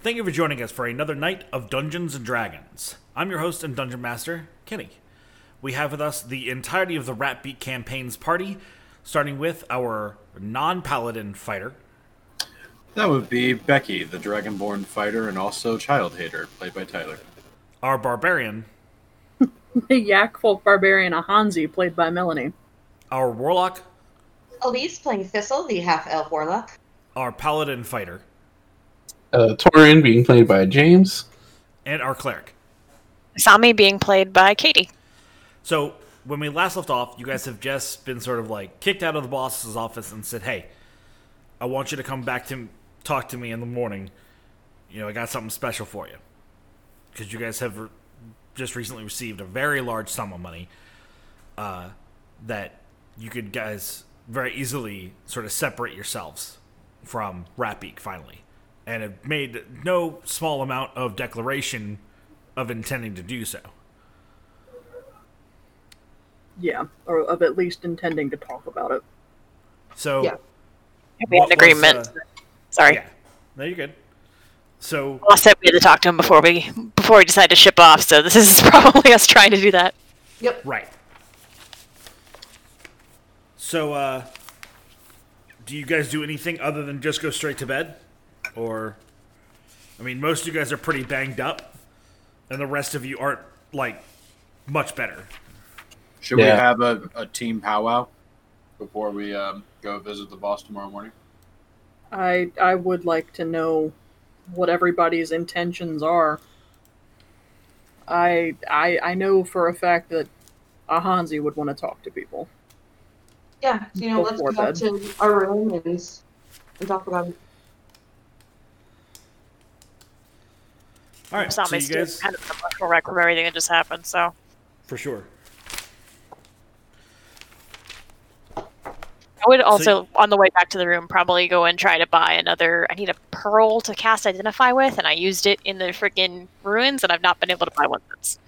Thank you for joining us for another night of Dungeons and Dragons. I'm your host and dungeon master, Kenny. We have with us the entirety of the Ratbeak campaign's party, starting with our non-paladin fighter, That would be Becky, the Dragonborn fighter and also child hater, played by Tyler. our barbarian, The Yak Folk Barbarian Ahanzi, played by Melanie. our warlock, Elise playing Thistle, the half elf warlock. our paladin fighter, Uh, Torin being played by James. and our cleric. Sami being played by Katie. So when we last left off, you guys have just been sort of like kicked out of the boss's office and said, "Hey, I want you to come back to talk to me in the morning. You know, I got something special for you." Because you guys have re- just recently received a very large sum of money uh, that you could guys very easily sort of separate yourselves from Ratbeak finally, and have made no small amount of declaration of intending to do so. Yeah, or of at least intending to talk about it. So Yeah. We had What an was, agreement. uh, Sorry. Yeah, no, you're good. So I said we had to talk to him before we before we decided to ship off. So this is probably us trying to do that. Yep. right. So, uh, do you guys do anything other than just go straight to bed, or? I mean, most of you guys are pretty banged up, and the rest of you aren't like much better. Should Yeah. we have a, a team powwow before we um, go visit the boss tomorrow morning? I I would like to know what everybody's intentions are. I I I know for a fact that Ahanzi would want to talk to people. Yeah, you know, let's Before go up bed. to our room and, and talk about it. All right, so Sami's you doing guys kind of an emotional wreck from everything that just happened. So for sure. I would also, on the way back to the room, probably go and try to buy another. I need a pearl to cast Identify with, and I used it in the freaking ruins, and I've not been able to buy one since.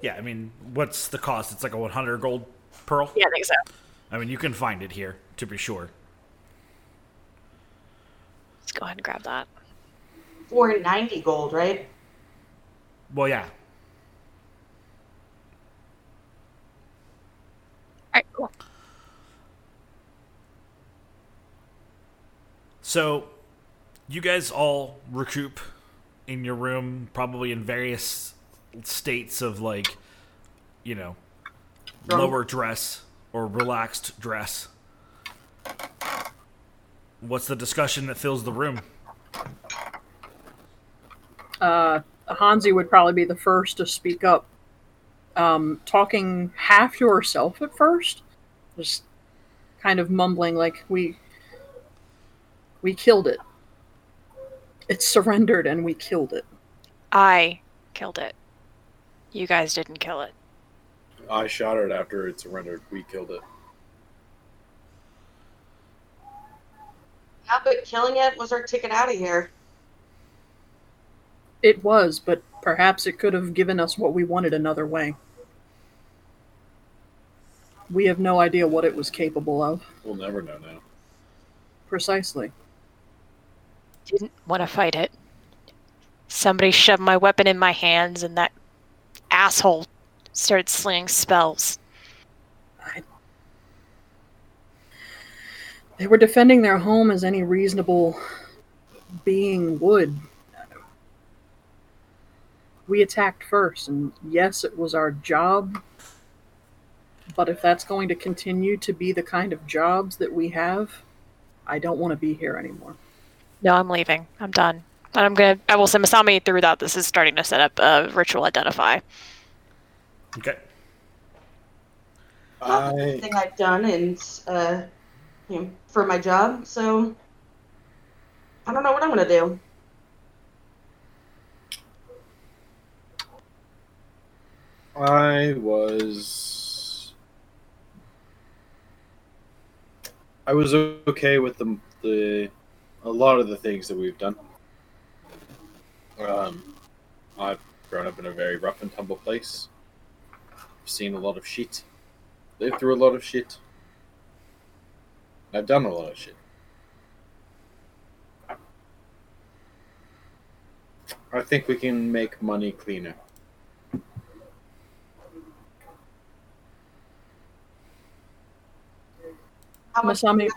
Yeah, I mean, what's the cost? It's like a 100 gold pearl. Yeah, I think so. I mean, you can find it here to be sure. Let's go ahead and grab that. 490 gold, right? Well, yeah. All right, cool. So, you guys all recoup in your room, probably in various states of like, you know, Drunk. lower dress or relaxed dress. What's the discussion that fills the room? Uh, Ahanzi would probably be the first to speak up. Um, talking half to herself at first, just kind of mumbling like we we killed it. It surrendered and we killed it. I killed it. You guys didn't kill it. I shot it after it surrendered. We killed it. Yeah, but killing it was our ticket out of here. It was, but perhaps it could have given us what we wanted another way. We have no idea what it was capable of. We'll never know now. Precisely. Didn't want to fight it. Somebody shoved my weapon in my hands, and that asshole started slinging spells. They were defending their home as any reasonable being would. We attacked first, and yes, it was our job. But if that's going to continue to be the kind of jobs that we have, I don't want to be here anymore. No, I'm leaving. I'm done. And I'm gonna. I will send Masami through that. This is starting to set up a ritual identify. Okay. Not the I thing I've done and uh, you know, for my job, so I don't know what I'm gonna do. I was I was okay with the the a lot of the things that we've done. Um, I've grown up in a very rough and tumble place. Seen a lot of shit. Lived through a lot of shit. I've done a lot of shit. I think we can make money cleaner. How much are Masami- you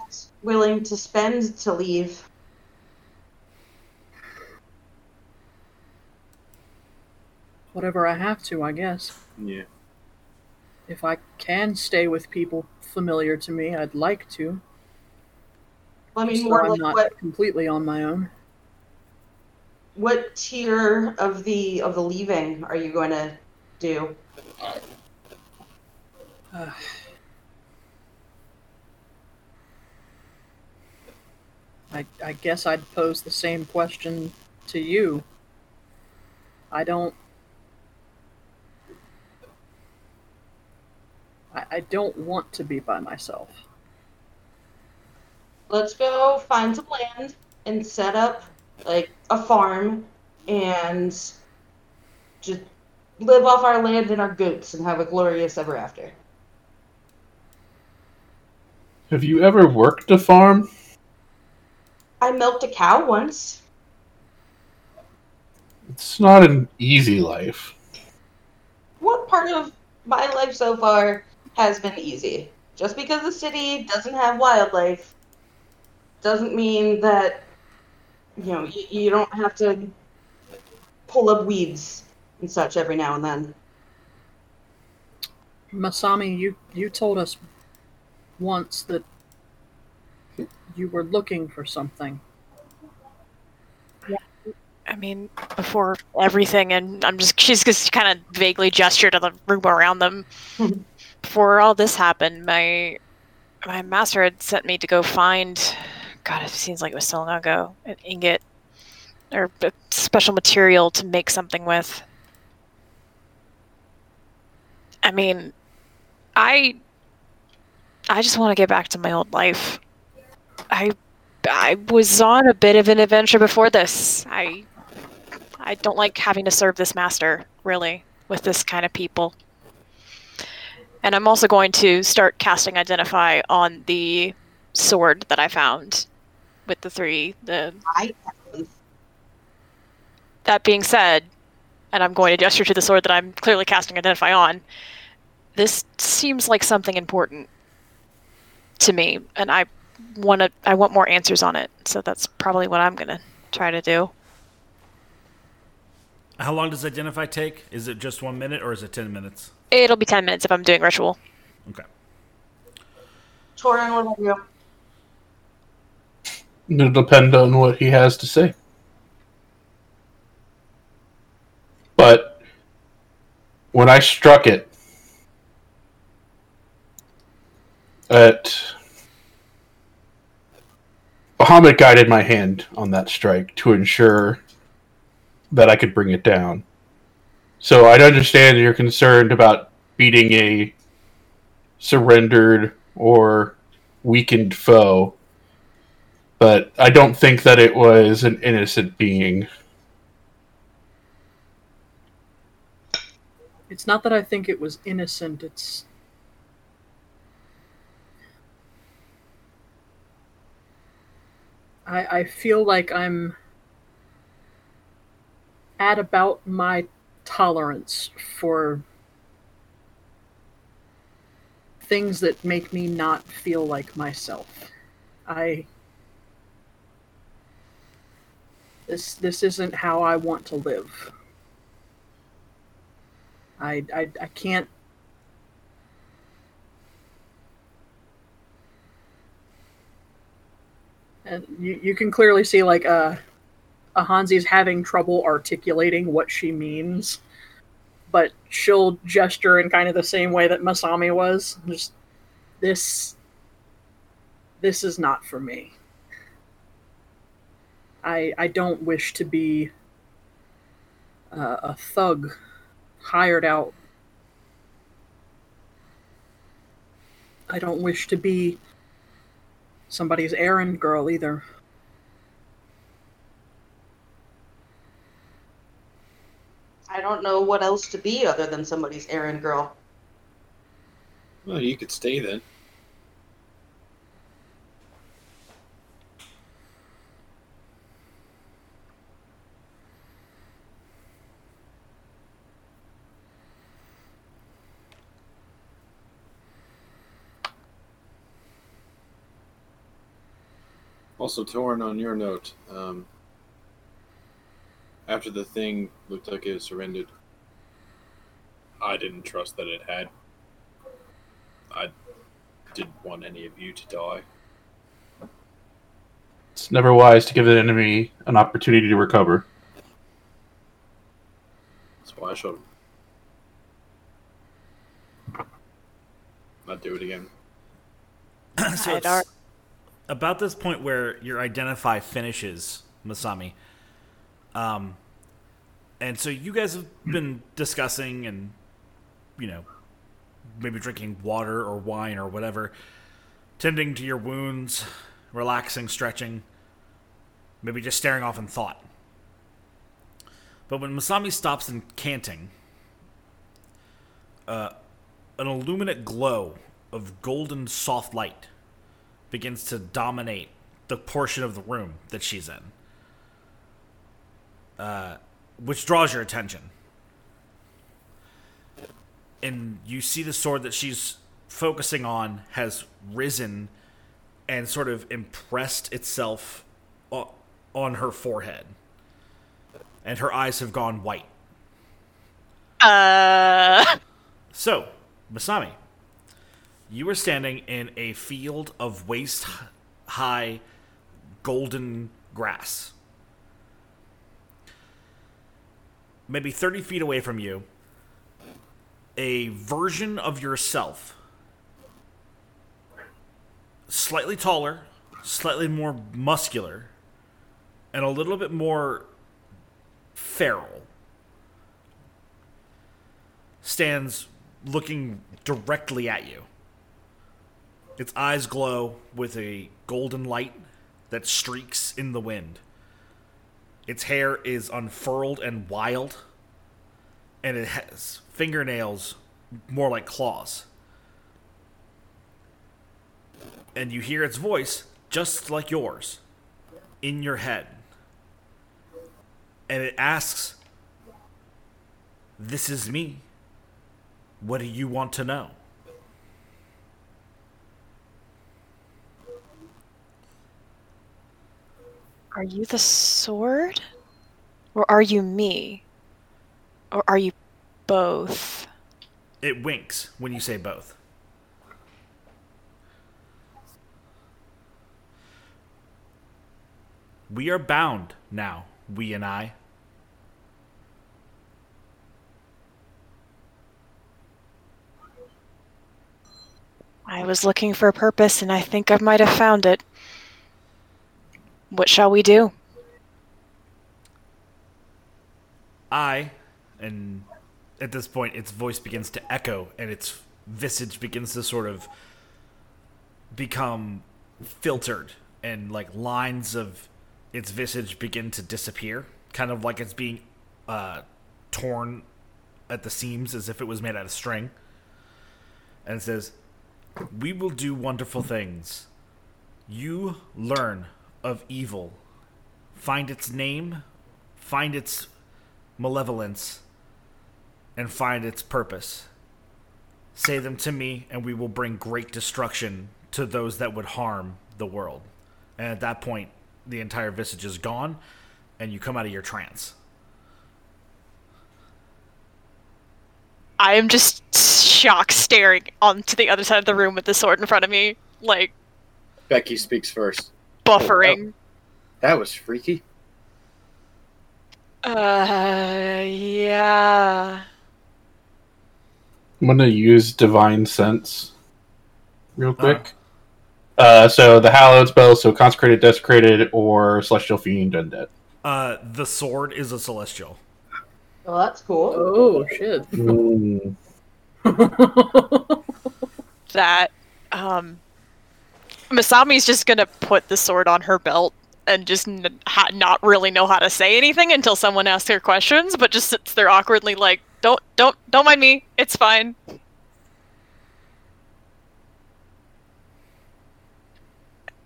willing to spend to leave? Whatever I have to, I guess. Yeah. If I can stay with people familiar to me, I'd like to. Well, I mean, so more I'm like not what completely on my own. what tier of the of the leaving are you going to do? Uh, I, I guess I'd pose the same question to you. I don't. I, I don't want to be by myself. Let's go find some land and set up like a farm and just live off our land and our goats and have a glorious ever after. Have you ever worked a farm? I milked a cow once. It's not an easy life. What part of my life so far has been easy? Just because the city doesn't have wildlife doesn't mean that you know you, you don't have to pull up weeds and such every now and then. Masami, you, you told us once that you were looking for something. I mean, before everything, and I'm just she's just kind of vaguely gestured to the room around them. before all this happened, my my master had sent me to go find. God, it seems like it was so long ago. An ingot or a special material to make something with. I mean, I I just want to get back to my old life. I I was on a bit of an adventure before this. I I don't like having to serve this master, really, with this kind of people. And I'm also going to start casting identify on the sword that I found with the three the I that being said, and I'm going to gesture to the sword that I'm clearly casting identify on, this seems like something important to me, and I want to. I want more answers on it. So that's probably what I'm gonna try to do. How long does identify take? Is it just one minute or is it ten minutes? It'll be ten minutes if I'm doing ritual. Okay. Torin, what about you? It'll depend on what he has to say. But when I struck it at Bahamut guided my hand on that strike to ensure that I could bring it down. So I'd understand you're concerned about beating a surrendered or weakened foe, but I don't think that it was an innocent being. It's not that I think it was innocent, it's. I, I feel like I'm at about my tolerance for things that make me not feel like myself. I. This, this isn't how I want to live. I, I, I can't. And you, you can clearly see like uh, Ahanzi's having trouble articulating what she means, but she'll gesture in kind of the same way that Masami was. Just this. This is not for me. I I don't wish to be uh, a thug hired out. I don't wish to be somebody's errand girl either. I don't know what else to be other than somebody's errand girl. Well, you could stay then. Also, Torin, on your note, um, after the thing looked like it surrendered, I didn't trust that it had. I didn't want any of you to die. It's never wise to give the enemy an opportunity to recover. That's why I shot him. I'd do it again. so I'd it's ar- about this point where your identify finishes, Masami. Um, and so you guys have been discussing and, you know, maybe drinking water or wine or whatever, tending to your wounds, relaxing, stretching, maybe just staring off in thought. But when Masami stops in canting, uh, an illuminate glow of golden soft light begins to dominate the portion of the room that she's in, uh, which draws your attention. And you see the sword that she's focusing on has risen and sort of impressed itself on her forehead. And her eyes have gone white. Uh, So, Masami, you are standing in a field of waist high golden grass. Maybe 30 feet away from you, a version of yourself, slightly taller, slightly more muscular, and a little bit more feral, stands looking directly at you. Its eyes glow with a golden light that streaks in the wind. Its hair is unfurled and wild, and it has fingernails more like claws. And you hear its voice just like yours in your head. And it asks, This is me. What do you want to know? Are you the sword? Or are you me? Or are you both? It winks when you say both. We are bound now, we and I. I was looking for a purpose and I think I might have found it. What shall we do? I, and at this point, its voice begins to echo and its visage begins to sort of become filtered, and like lines of its visage begin to disappear, kind of like it's being uh, torn at the seams as if it was made out of string. And it says, We will do wonderful things. You learn of evil, find its name, find its malevolence, and find its purpose. Say them to me, and we will bring great destruction to those that would harm the world. And at that point, the entire visage is gone, and you come out of your trance. I am just shocked staring onto the other side of the room with the sword in front of me, like Becky speaks first. Buffering. That was freaky. Uh, yeah. I'm gonna use divine sense real quick. Uh, so the hallowed spell, so consecrated, desecrated, or celestial fiend undead. Uh, the sword is a celestial. Well, that's cool. Oh shit. Mm. That, um, Masami's just gonna put the sword on her belt and just n- ha- not really know how to say anything until someone asks her questions, but just sits there awkwardly, like, "Don't, don't, don't mind me. It's fine."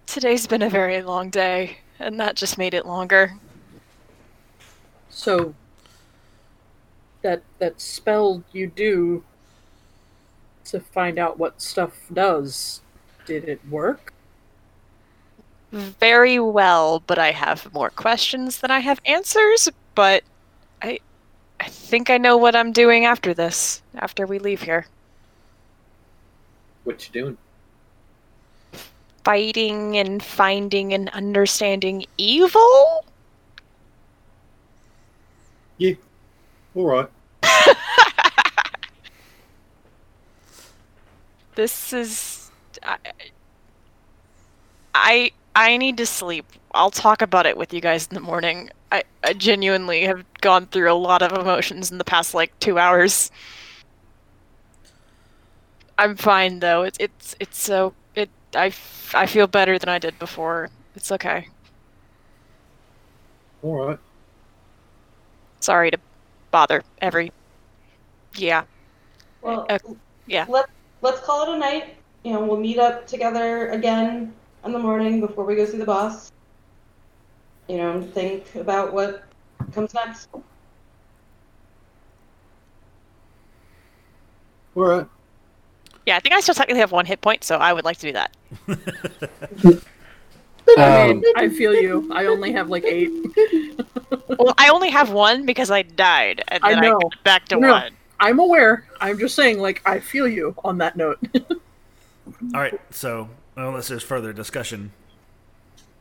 Today's been a very long day, and that just made it longer. So that that spell you do to find out what stuff does, did it work? very well, but I have more questions than I have answers. But I, I think I know what I'm doing after this. After we leave here, What you doing? fighting and finding and understanding evil. Yeah. All right. This is. I, I I need to sleep. I'll talk about it with you guys in the morning. I, I genuinely have gone through a lot of emotions in the past like two hours. I'm fine though. It's it's it's so it I, f- I feel better than I did before. It's okay. All right. Sorry to bother every. Yeah. Well, Uh, yeah. Let Let's call it a night. You know, we'll meet up together again in the morning before we go see the boss. You know, think about what comes next. All right. Yeah, I think I still technically have one hit point, so I would like to do that. I mean, Um, I feel you. I only have like eight. well, I only have one because I died, and I then I, know. got back to No. one. I'm aware. I'm just saying, like, I feel you on that note. All right, so unless there's further discussion,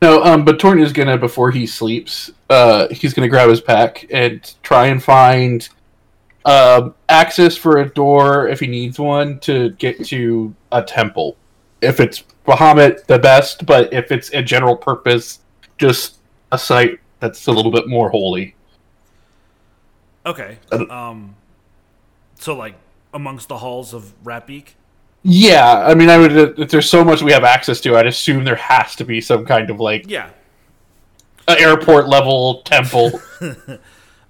No, um, but Torin is gonna before he sleeps. Uh, he's gonna grab his pack and try and find um access for a door if he needs one to get to a temple. If it's Bahamut, the best. But if it's a general purpose, just a site that's a little bit more holy. okay. Uh, Um, so like amongst the halls of Ratbeak. Yeah, I mean, I would. If there's so much we have access to, I'd assume there has to be some kind of like Yeah. airport level temple.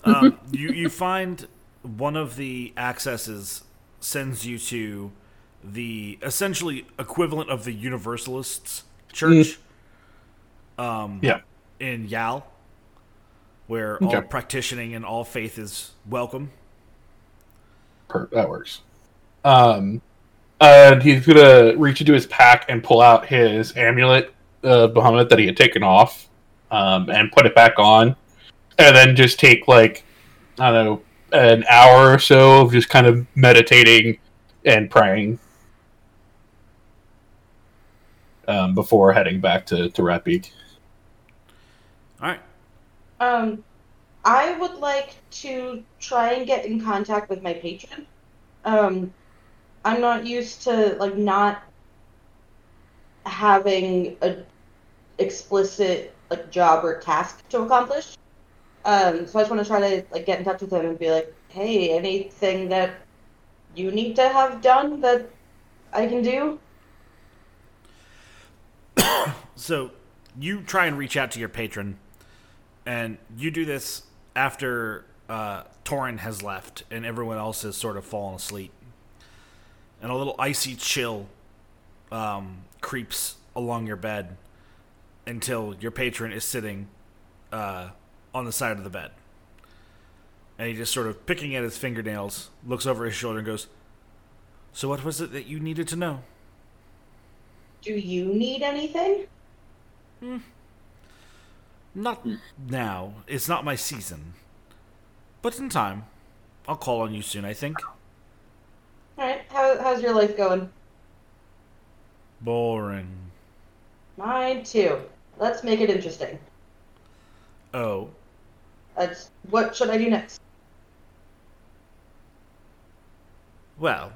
Um, you you find one of the accesses sends you to the essentially equivalent of the Universalists church. Um, Yeah. in Yal, where all practicing and all faith is welcome. Per- that works. Um, and he's gonna reach into his pack and pull out his amulet, uh, Bahamut that he had taken off, um, and put it back on, and then just take like I don't know an hour or so of just kind of meditating and praying um, before heading back to to Ratbeak. All right. Um, I would like to try and get in contact with my patron. Um, I'm not used to like not having a explicit like job or task to accomplish. Um, so I just want to try to like get in touch with him and be like, "Hey, anything that you need to have done that I can do?" So you try and reach out to your patron, and you do this after uh, Torin has left and everyone else has sort of fallen asleep. And a little icy chill um, creeps along your bed until your patron is sitting uh, on the side of the bed. And he just sort of picking at his fingernails, looks over his shoulder and goes, So, what was it that you needed to know? Do you need anything? Hmm. Not now. It's not my season. But in time. I'll call on you soon, I think. All right, how, how's your life going? Boring. Mine too. Let's make it interesting. Oh. That's what should I do next? Well.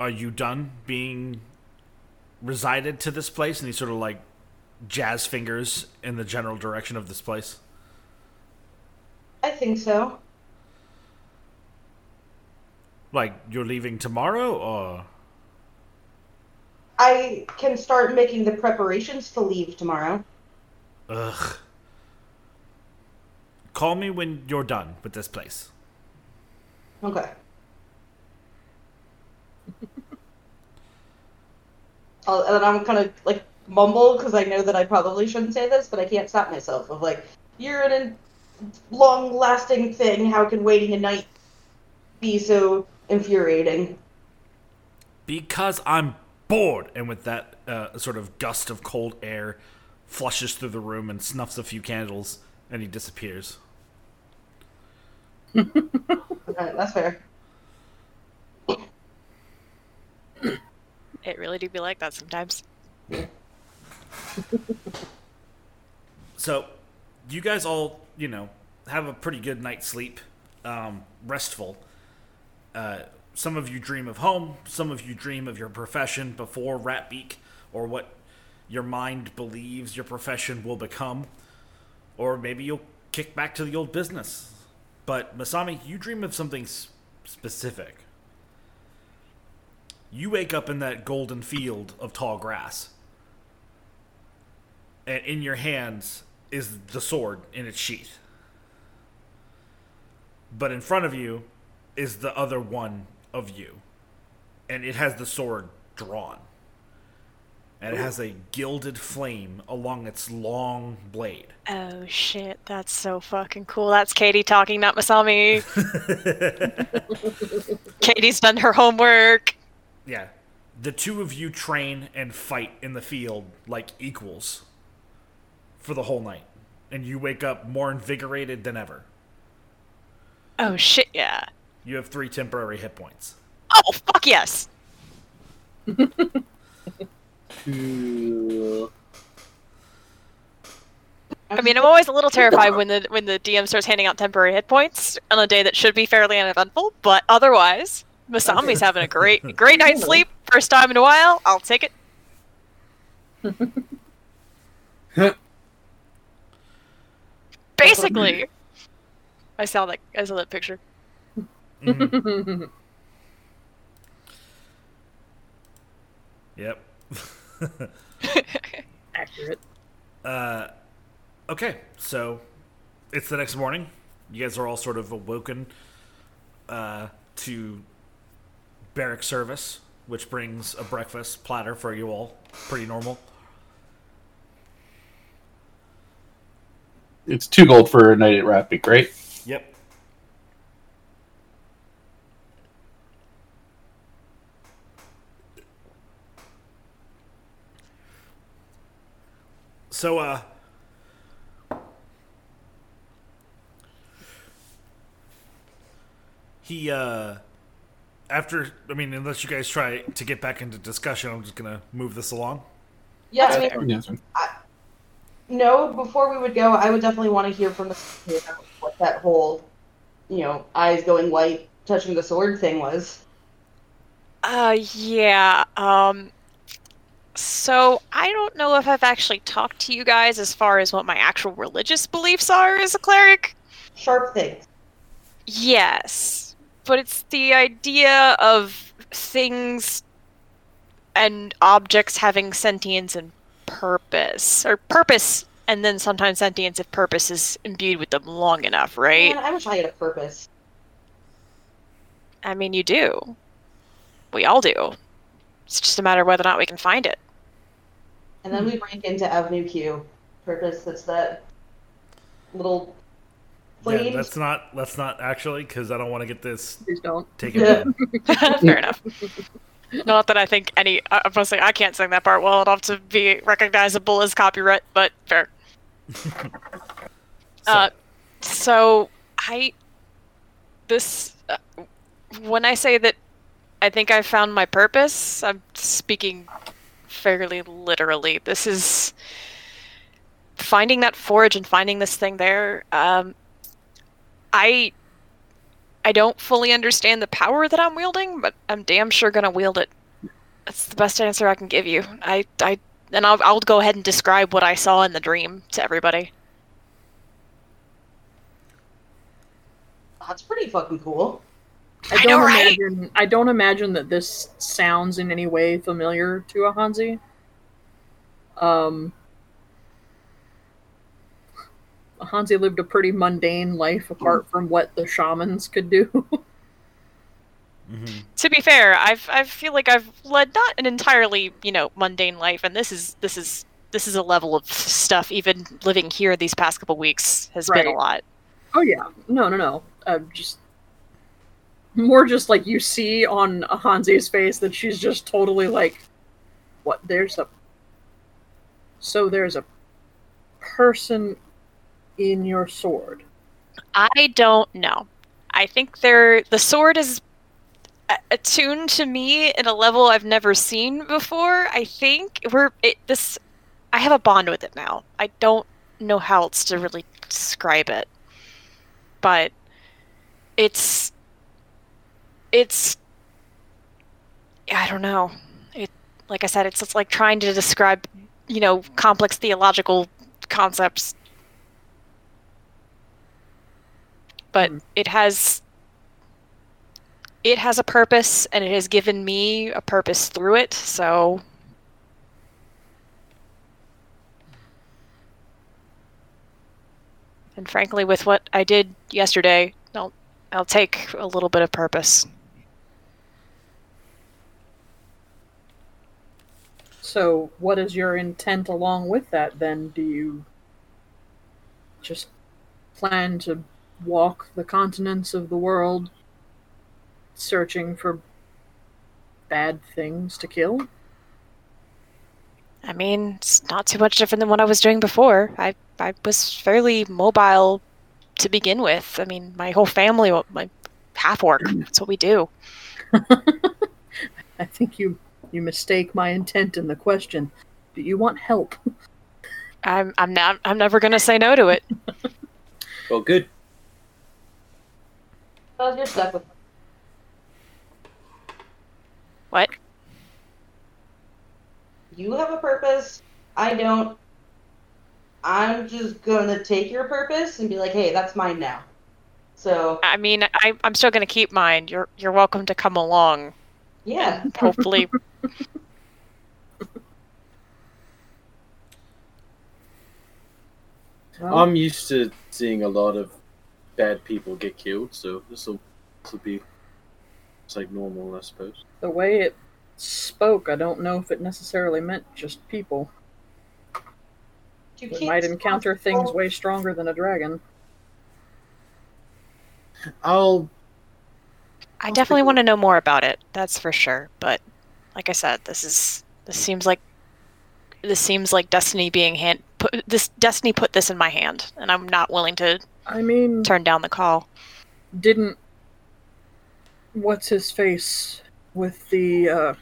Are you done being resided to this place? And he sort of like jazz fingers in the general direction of this place. I think so. Like, you're leaving tomorrow, or. I can start making the preparations to leave tomorrow. Ugh. Call me when you're done with this place. Okay. I'll, and then I'm kind of like mumble because I know that I probably shouldn't say this, but I can't stop myself. Of like, you're in a long-lasting thing. How can waiting a night be so infuriating? Because I'm bored. And with that uh, sort of gust of cold air flushes through the room and snuffs a few candles, and he disappears. Okay, that's fair. It really do be like that sometimes. So, you guys all, you know, have a pretty good night's sleep, um, restful. Uh, some of you dream of home, some of you dream of your profession before Ratbeak, or what your mind believes your profession will become, or maybe you'll kick back to the old business. But, Masami, you dream of something specific. You wake up in that golden field of tall grass and in your hands is the sword in its sheath. But in front of you is the other one of you, and it has the sword drawn. And it has a gilded flame along its long blade. Oh shit, that's so fucking cool. That's Katie talking, not Masami. Katie's done her homework. Yeah. The two of you train and fight in the field like equals for the whole night. And you wake up more invigorated than ever. Oh shit, yeah. You have three temporary hit points. Oh fuck yes. I mean, I'm always a little terrified when the when the DM starts handing out temporary hit points on a day that should be fairly uneventful, but otherwise, Masami's having a great great night's sleep. First time in a while. I'll take it. Basically, I saw that. I saw that picture. Mhm. Yep. Accurate. Uh, okay, so it's the next morning. You guys are all sort of awoken uh, to barrack service, which brings a breakfast platter for you all. Pretty normal. It's two gold for a night at Rapid, right? Yep. So, uh, he, uh, after, I mean, unless you guys try to get back into discussion, I'm just gonna move this along. Yeah, I mean, Yes. no, before we would go, I would definitely want to hear from the what that whole, you know, eyes going white, touching the sword thing was. Uh, yeah. Um, so I don't know if I've actually talked to you guys as far as what my actual religious beliefs are as a cleric. Sharp things. Yes, but it's the idea of things and objects having sentience and purpose, or purpose and then sometimes sentience if purpose is imbued with them long enough, right? Man, I wish I had a purpose. I mean, you do. We all do. It's just a matter of whether or not we can find it. And then we break into Avenue Q. Purpose that's that little Plane. Yeah, blade. that's not, let's not actually, because I don't want to get this Please don't. taken Yeah. Fair enough. Not that I think any. I- I'm mostly I can't sing that part well enough to be recognizable as copyright, but fair. Uh, so I this uh, when I say that I think I found my purpose, I'm speaking fairly literally. This is finding that forge and finding this thing there. Um, I I don't fully understand the power that I'm wielding, but I'm damn sure gonna wield it. That's the best answer I can give you. I I and I'll I'll go ahead and describe what I saw in the dream to everybody. That's pretty fucking cool. I I don't know, right? imagine. I don't imagine that this sounds in any way familiar to Ahanzi. Um, Hanzi lived a pretty mundane life apart from what the shamans could do. Mhm. To be fair, I've I feel like I've led not an entirely you know mundane life, and this is this is this is a level of stuff. Even living here these past couple weeks has been a lot. oh yeah, no, no, no. Uh, just more just like you see on Hanzi's face that she's just totally like, what? There's a. So there's a person in your sword? I don't know. I think they're the sword is attuned to me at a level I've never seen before. I think we're it, this. I have a bond with it now. I don't know how else to really describe it, but it's it's. I don't know. It like I said, it's it's like trying to describe you know complex theological concepts but Hmm. it has it has a purpose and it has given me a purpose through it so and frankly with what i did yesterday i'll i'll take a little bit of purpose So, what is your intent along with that then? Do you just plan to walk the continents of the world searching for bad things to kill? i mean it's not too much different than what i was doing before i i was fairly mobile to begin with i mean my whole family my half work that's what we do I think you you mistake my intent in the question. Do you want help? i'm i'm not i'm never going to say no to it Well, good. Well, you're stuck with what you have a purpose. I don't. I'm just gonna take your purpose and be like, hey, that's mine now. So I mean, I, I'm still going to keep mine. You're you're welcome to come along. Yeah, Hopefully, Well, I'm used to seeing a lot of bad people get killed, so this will this will be it's like normal, I suppose. the way it spoke, I don't know if it necessarily meant just people. you We might encounter things way stronger than a dragon. I'll I definitely want to know more about it. That's for sure. But like I said, this is this seems like this seems like destiny being hand put this destiny put this in my hand, and I'm not willing to I mean, turn down the call. didn't what's his face with the uh,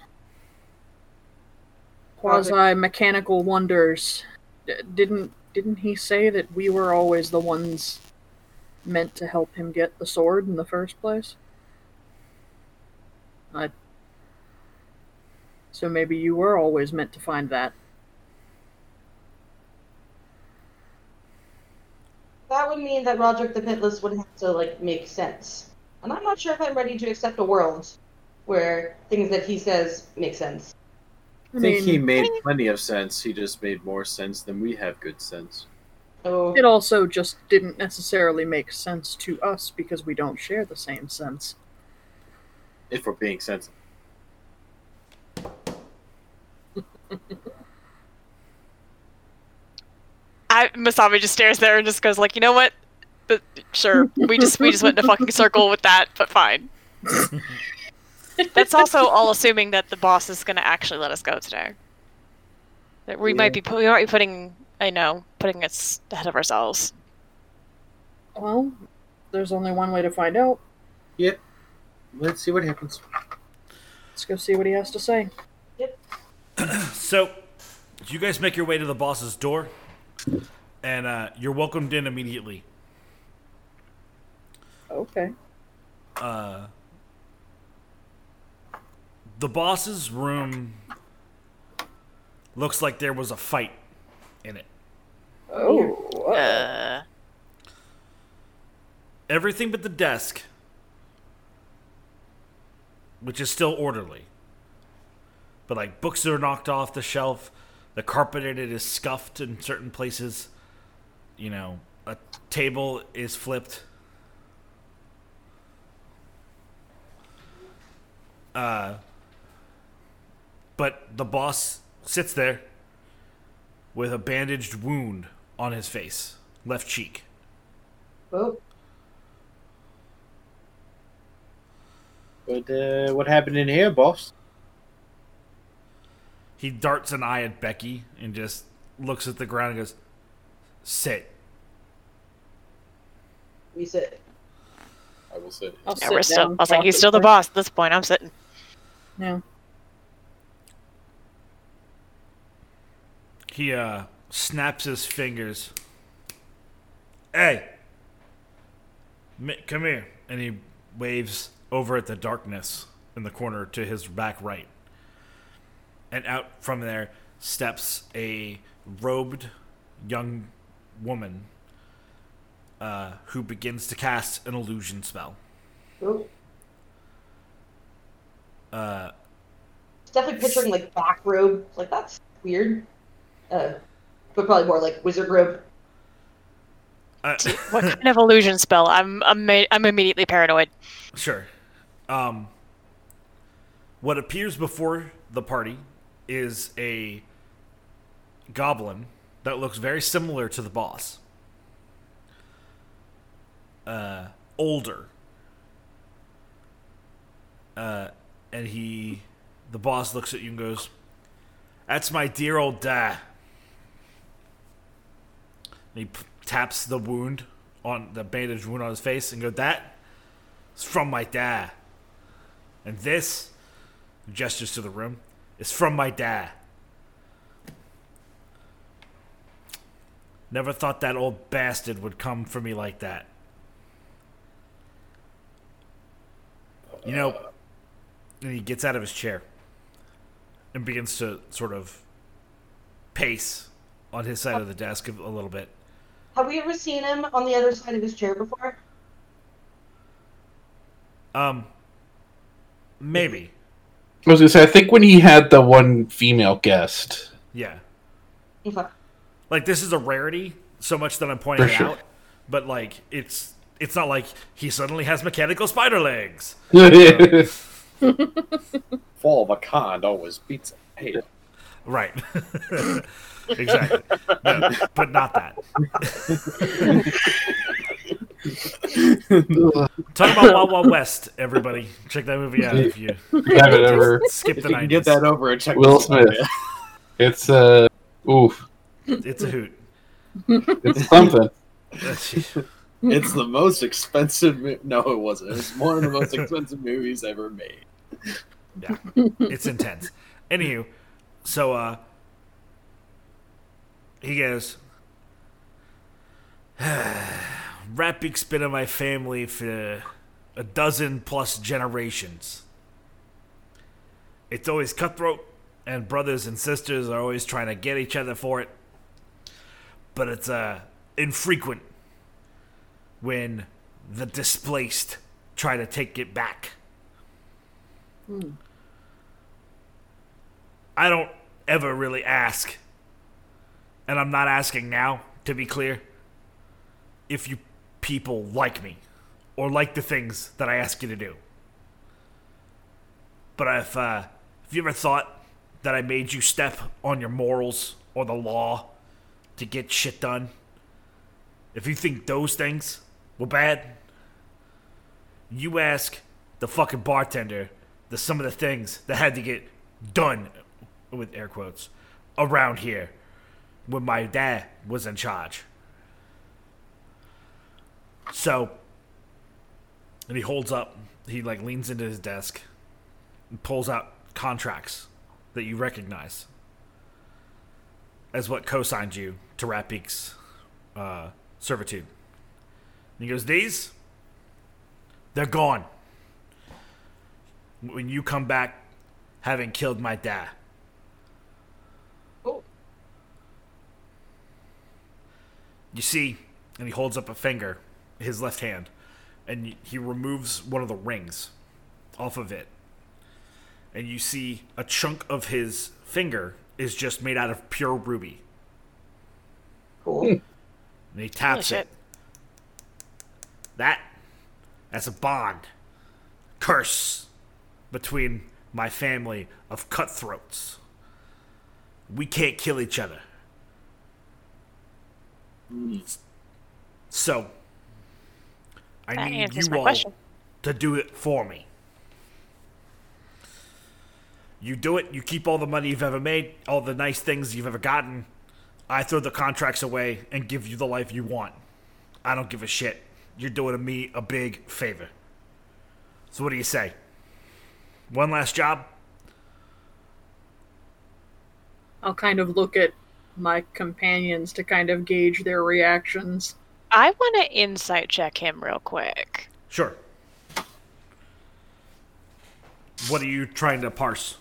quasi mechanical wonders d- didn't didn't he say that we were always the ones meant to help him get the sword in the first place I so maybe you were always meant to find that That would mean that Roderick the Pitless would have to like make sense, and I'm not sure if I'm ready to accept a world where things that he says make sense. I I think he made plenty of sense. He just made more sense than we have good sense. So it also just didn't necessarily make sense to us because we don't share the same sense If we're being sensible. I Masami just stares there and just goes like, you know what? But sure, we just we just went in a fucking circle with that, but fine. That's also all assuming that the boss is going to actually let us go today. That we might be pu- we might be putting I know putting us ahead of ourselves. well there's only one way to find out Yep. Let's see what happens. Let's go see what he has to say. Yep. so, you guys make your way to the boss's door, and uh, you're welcomed in immediately. Okay. Uh, the boss's room looks like there was a fight in it. Oh. uh, Uh, Everything but the desk, which is still orderly. But like books are knocked off the shelf, the carpet in it is scuffed in certain places. You know, a table is flipped. Uh, but the boss sits there with a bandaged wound on his face, left cheek. oh, But uh, what happened in here, boss? He darts an eye at Becky and just looks at the ground and goes, sit. We sit. I will sit. I'll Yeah, sit we're still. I was like, he's still the awkwardly. boss at this point. I'm sitting. Yeah. He uh snaps his fingers. Hey, Mi- come here, and he waves over at the darkness in the corner to his back right. And out from there steps a robed young woman uh, who begins to cast an illusion spell. Ooh. Uh, It's definitely picturing like back robe. Like that's weird. Uh, but probably more like wizard robe. uh, What kind of illusion spell? I'm. I'm. I'm immediately paranoid. Sure. Um, what appears before the party is a goblin that looks very similar to the boss. Uh, older. Uh, and he, the boss looks at you and goes, "That's my dear old dad." And he p- taps the wound on the bandage wound on his face and goes, That is from my dad. And this, gestures to the room, is from my dad. Never thought that old bastard would come for me like that. You know, and he gets out of his chair and begins to sort of pace on his side of the desk a little bit. Have we ever seen him on the other side of his chair before? Um, maybe, I was gonna say, I think when he had the one female guest, yeah. Okay. like this is a rarity so much that I'm pointing sure. out, but like it's it's not like he suddenly has mechanical spider legs. Fall of a con always beats a tail. Right. exactly. No, but not that. Talking about Wild Wild West, everybody. Check that movie out if you haven't ever. skip If the you can get that over and check Will this out, Smith. It's uh, oof, It's a hoot. it's something. It's the most expensive. Mo- no, it wasn't. It's one of the most expensive movies ever made. Yeah. It's intense. Anywho, so uh he goes Ratbeak's been in my family for a dozen plus generations. It's always cutthroat and brothers and sisters are always trying to get each other for it. But it's uh infrequent when the displaced try to take it back. I don't ever really ask, and I'm not asking now, to be clear, if you people like me or like the things that I ask you to do. But if, uh, if you ever thought that I made you step on your morals or the law to get shit done, if you think those things were bad, you ask the fucking bartender the some of the things that had to get done with air quotes around here when my dad was in charge. So and he holds up he like leans into his desk and pulls out contracts that you recognize as what co-signed you to Ratbeak's uh, servitude. And he goes, These they're gone. When you come back having killed my dad. Oh. You see, and he holds up a finger, his left hand, and he removes one of the rings off of it. And you see a chunk of his finger is just made out of pure ruby. Cool. Hmm. And he taps shit. it. That, that's a bond. Curse between my family of cutthroats. We can't kill each other. Hmm. So, I That need you my all question. to do it for me. You do it, you keep all the money you've ever made, all the nice things you've ever gotten. I throw the contracts away and give you the life you want. I don't give a shit. You're doing me a big favor. So what do you say? One last job? I'll kind of look at my companions to kind of gauge their reactions. I want to insight check him real quick. Sure. What are you trying to parse?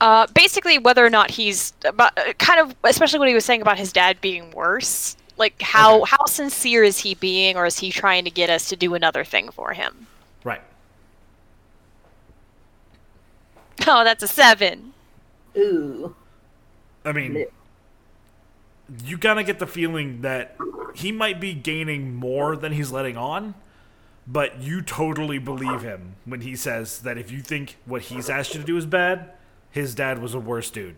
Uh, basically, whether or not he's about, uh, kind of, especially what he was saying about his dad being worse. Like how Okay. how sincere is he being, or is he trying to get us to do another thing for him? Right. Oh, that's a seven. Ooh. I mean, Lit. You kind of get the feeling that he might be gaining more than he's letting on, but you totally believe him when he says that if you think what he's asked you to do is bad, his dad was a worse dude.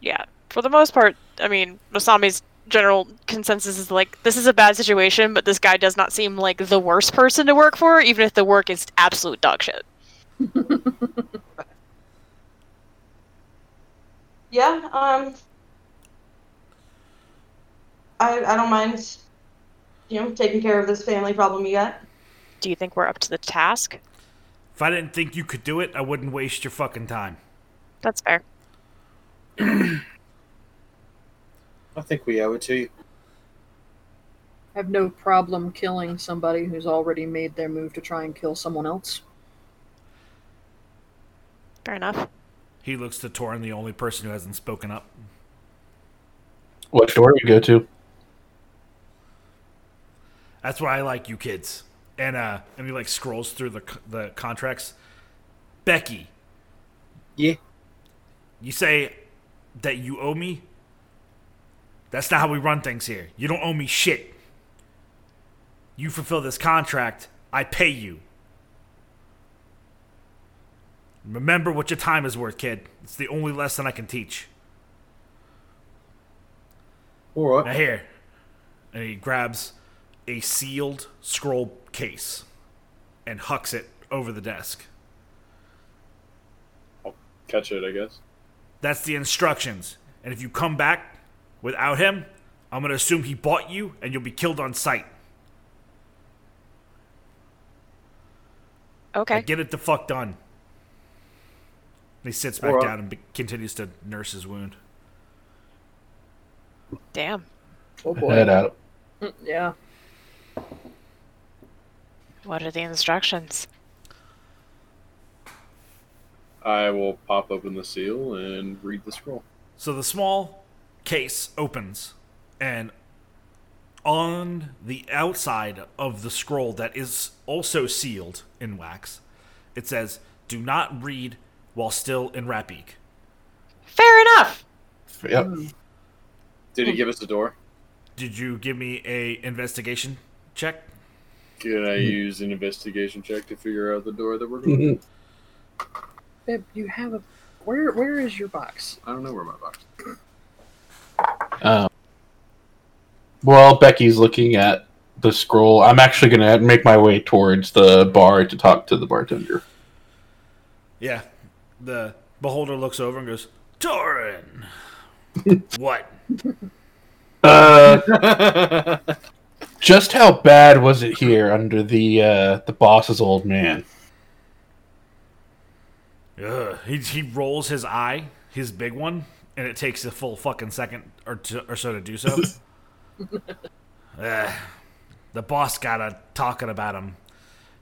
Yeah, for the most part, I mean, Masami's general consensus is like this is a bad situation, but this guy does not seem like the worst person to work for, even if the work is absolute dog shit. Yeah, um I I don't mind you know, taking care of this family problem you got. Do you think we're up to the task? If I didn't think you could do it, I wouldn't waste your fucking time. That's fair. I think we owe it to you. I have no problem killing somebody who's already made their move to try and kill someone else. Fair enough. He looks to Torin, the only person who hasn't spoken up. What door do you go to? That's why I like you kids. And uh, and he like scrolls through the the contracts. Becky, Yeah. you say that you owe me. That's not how we run things here. You don't owe me shit. You fulfill this contract, I pay you. Remember what your time is worth, kid. It's the only lesson I can teach. All Now here. And he grabs a sealed scroll case and hucks it over the desk. I'll catch it, I guess. That's the instructions. And if you come back without him, I'm gonna assume he bought you and you'll be killed on sight. Now Okay. get it the fuck done. And he sits back Alright. down and be- continues to nurse his wound. Damn. Oh Head out. Mm, Yeah. What are the instructions? I will pop open the seal and read the scroll. So the small case opens, and on the outside of the scroll that is also sealed in wax, it says, "Do not read while still in Ratbeak." Fair enough. Yep. Did he hmm. give us a door? Did you give me a investigation check? Can I use an investigation check to figure out the door that we're going? Babe, you have a. Where Where is your box? I don't know where my box. is. Um, well, Becky's looking at the scroll. I'm actually going to make my way towards the bar to talk to the bartender. Yeah. The beholder looks over and goes, "Torin, what?" Uh, just how bad was it here under the uh, the boss's old man? Ugh. He he rolls his eye, his big one, and it takes a full fucking second or to, or so to do so. Ugh. the boss got a talking about him.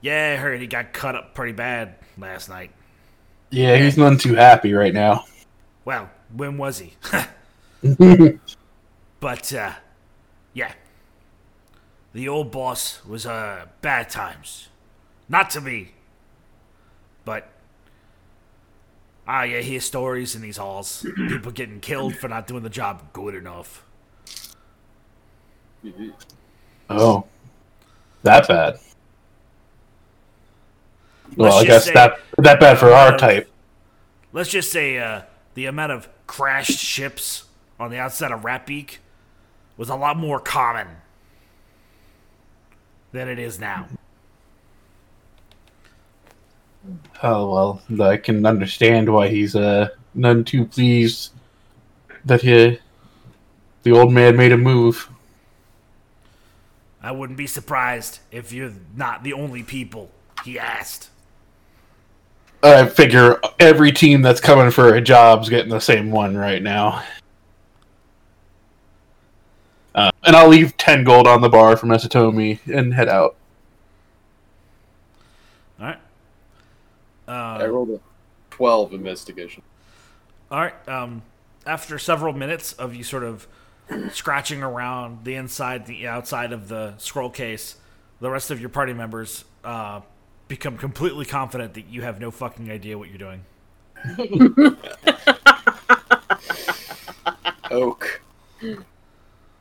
Yeah, I heard he got cut up pretty bad last night. Yeah, he's none too happy right now. Well, when was he? but uh, yeah, the old boss was uh bad times. Not to me, but ah, you hear stories in these halls. People getting killed for not doing the job good enough. oh, that bad. Well, Let's I guess say- that that bad for our type. Let's just say uh, the amount of crashed ships on the outside of Ratbeak was a lot more common than it is now. Oh well, I can understand why he's uh none too pleased that he, the old man made a move. I wouldn't be surprised if you're not the only people he asked. I figure every team that's coming for a job's getting the same one right now. Uh, and I'll leave 10 gold on the bar for Mesatomi and head out. All right. I Uh, rolled a 12 investigation. all right. Um, after several minutes of you sort of scratching around the inside, the outside of the scroll case, the rest of your party members uh, become completely confident that you have no fucking idea what you're doing. Oak.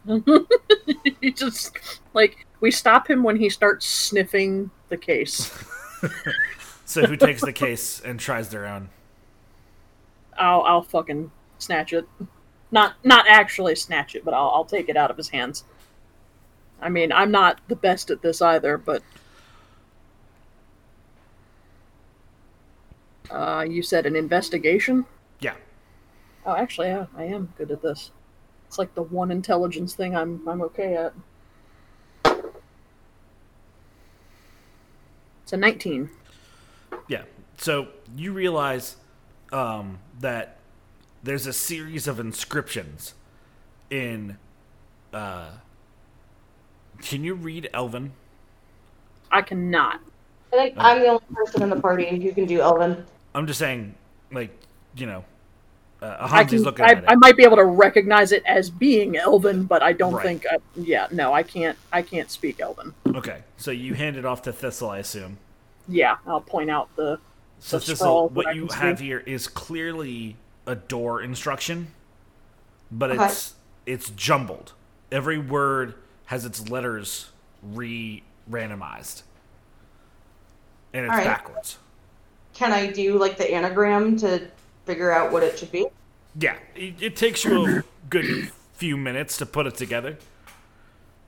he just like we stop him when he starts sniffing the case. So who takes the case and tries their own? I'll I'll fucking snatch it. Not not actually snatch it, but I'll I'll take it out of his hands. I mean, I'm not the best at this either, but uh, you said an investigation? Yeah. Oh, actually, yeah, I am good at this. It's like the one intelligence thing I'm I'm okay at. It's a 19. Yeah. So you realize um, that there's a series of inscriptions in. Uh, can you read Elven? I cannot. I think I'm the only person in the party who can do Elven. I'm just saying, like, you know, uh, Ahanzi's can, looking I, at it. I might be able to recognize it as being Elven, but I don't Right. think. I, yeah, no, I can't. I can't speak Elven. Okay, so you hand it off to Thistle, I assume. Yeah, I'll point out the. So The Thistle, scroll what you have see. here is clearly a door instruction, but Okay. it's it's jumbled. Every word has its letters re-randomized, and it's All right. backwards. Can I do like the anagram to figure out what it should be? Yeah, it, it takes you a good few minutes to put it together,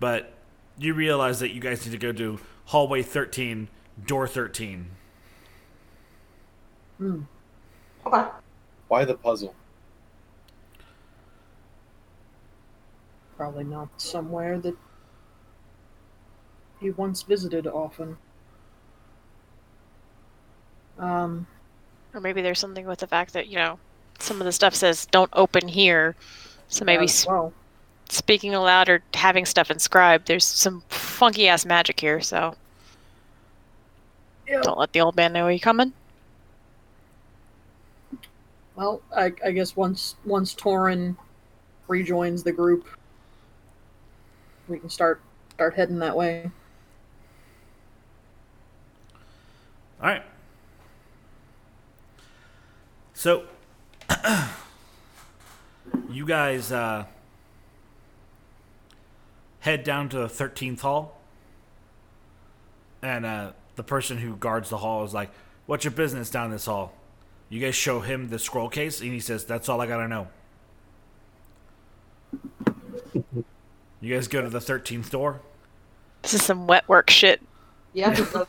but you realize that you guys need to go to hallway 13, door 13. Hmm. Okay. Why the puzzle? Probably not somewhere that he once visited often. Um, Or maybe there's something with the fact that, you know, some of the stuff says don't open here. So maybe as s- well. speaking aloud or having stuff inscribed, there's some funky ass magic here, so Yeah. don't let the old man know you're coming. Well, I, I guess once once Torin rejoins the group, we can start start heading that way. All right. So, you guys uh, head down to the 13th hall. And uh, the person who guards the hall is like, What's your business down this hall? You guys show him the scroll case, and he says, That's all I gotta know. You guys go to the 13th door. This is some wet work shit. Yeah. Ooh,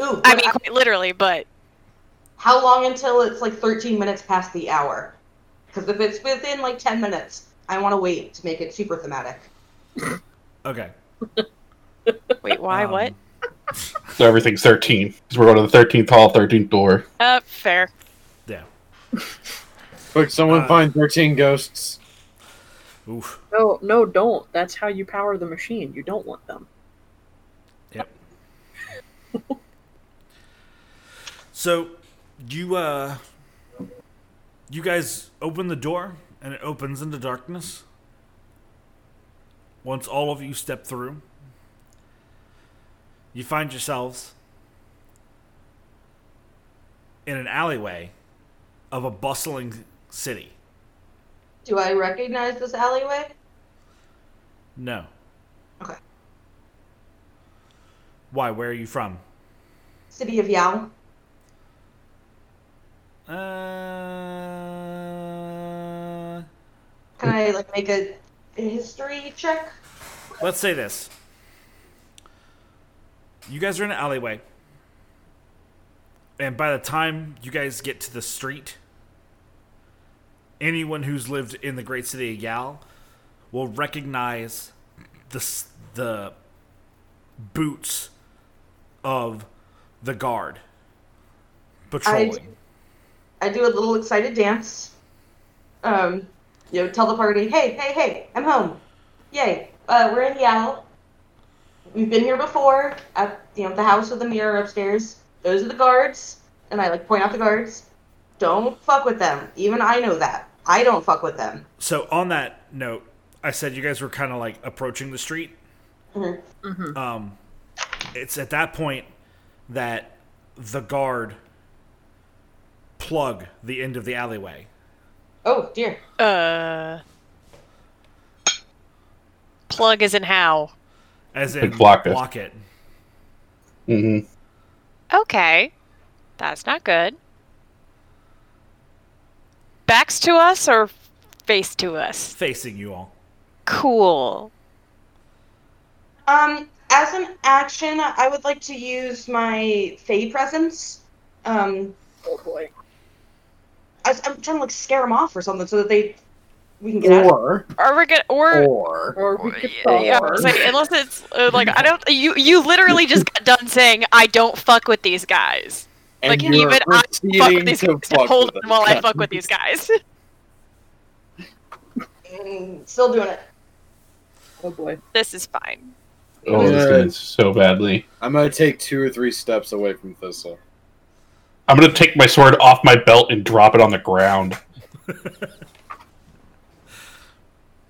I but mean, quite literally, but how long until it's like 13 minutes past the hour? Because if it's within like 10 minutes, I want to wait to make it super thematic. Okay. wait, why? Um, what? So everything's 13. Because we're going to the 13th hall, 13th door. Uh, fair. Yeah. Quick, someone Uh, find 13 ghosts. Oof. No, no, don't. That's how you power the machine. You don't want them. Yep. so you uh you guys open the door and it opens into darkness. Once all of you step through, you find yourselves in an alleyway of a bustling city. Do I recognize this alleyway? No. Okay. Why? Where are you from? City of Yao. Uh, Can I like make a history check? let's say this. You guys are in an alleyway. And by the time you guys get to the street, anyone who's lived in the great city of Yao will recognize the the boots of the guard patrolling. I do a little excited dance. Um, you know, tell the party, hey, hey, hey, I'm home. Yay. Uh, we're in Yao. We've been here before at you know the house with the mirror upstairs. Those are the guards, and I like point out the guards. Don't fuck with them. Even I know that. I don't fuck with them. So on that note, I said you guys were kind of like approaching the street. Mhm. Um, it's at that point that the guard plug the end of the alleyway. Oh dear. Uh. Plug isn't how. As in Like block it. block it. hmm Okay. That's not good. Backs to us or face to us? facing you all. Cool. Um, as an action, I would like to use my Fey presence. Um, Oh boy. I, I'm trying to like scare them off or something so that they we can get out. Or, Are we good? Or or, Or we could yeah, yeah, or- like, unless it's uh, like I don't. You you literally just got done saying I don't fuck with these guys. and Like you're even I fuck with these to guys. fuck Hold with on while I fuck with these guys. Still doing it. Oh boy. this is fine. Oh, this Yeah. ends so badly. I'm gonna take two or three steps away from Thistle. I'm gonna take my sword off my belt and drop it on the ground.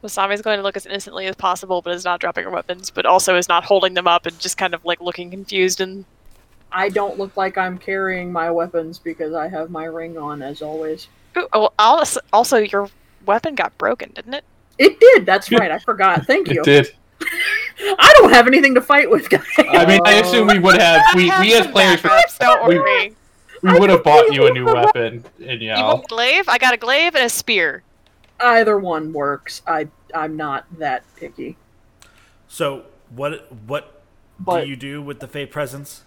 Masami's going to look as innocently as possible, but is not dropping her weapons, but also is not holding them up and just kind of like looking confused and I don't look like I'm carrying my weapons because I have my ring on as always. Ooh, oh, also, also your weapon got broken, didn't it? It did. That's right. I forgot. Thank you. It did. I don't have anything to fight with, guys. I mean, I assume we would have. We, I we as some players, backups, don't worry. we would have bought you a new weapon. And You yeah, want a glaive? I got a glaive and a spear. Either one works. I I'm not that picky. So what what But do you do with the Fey presence?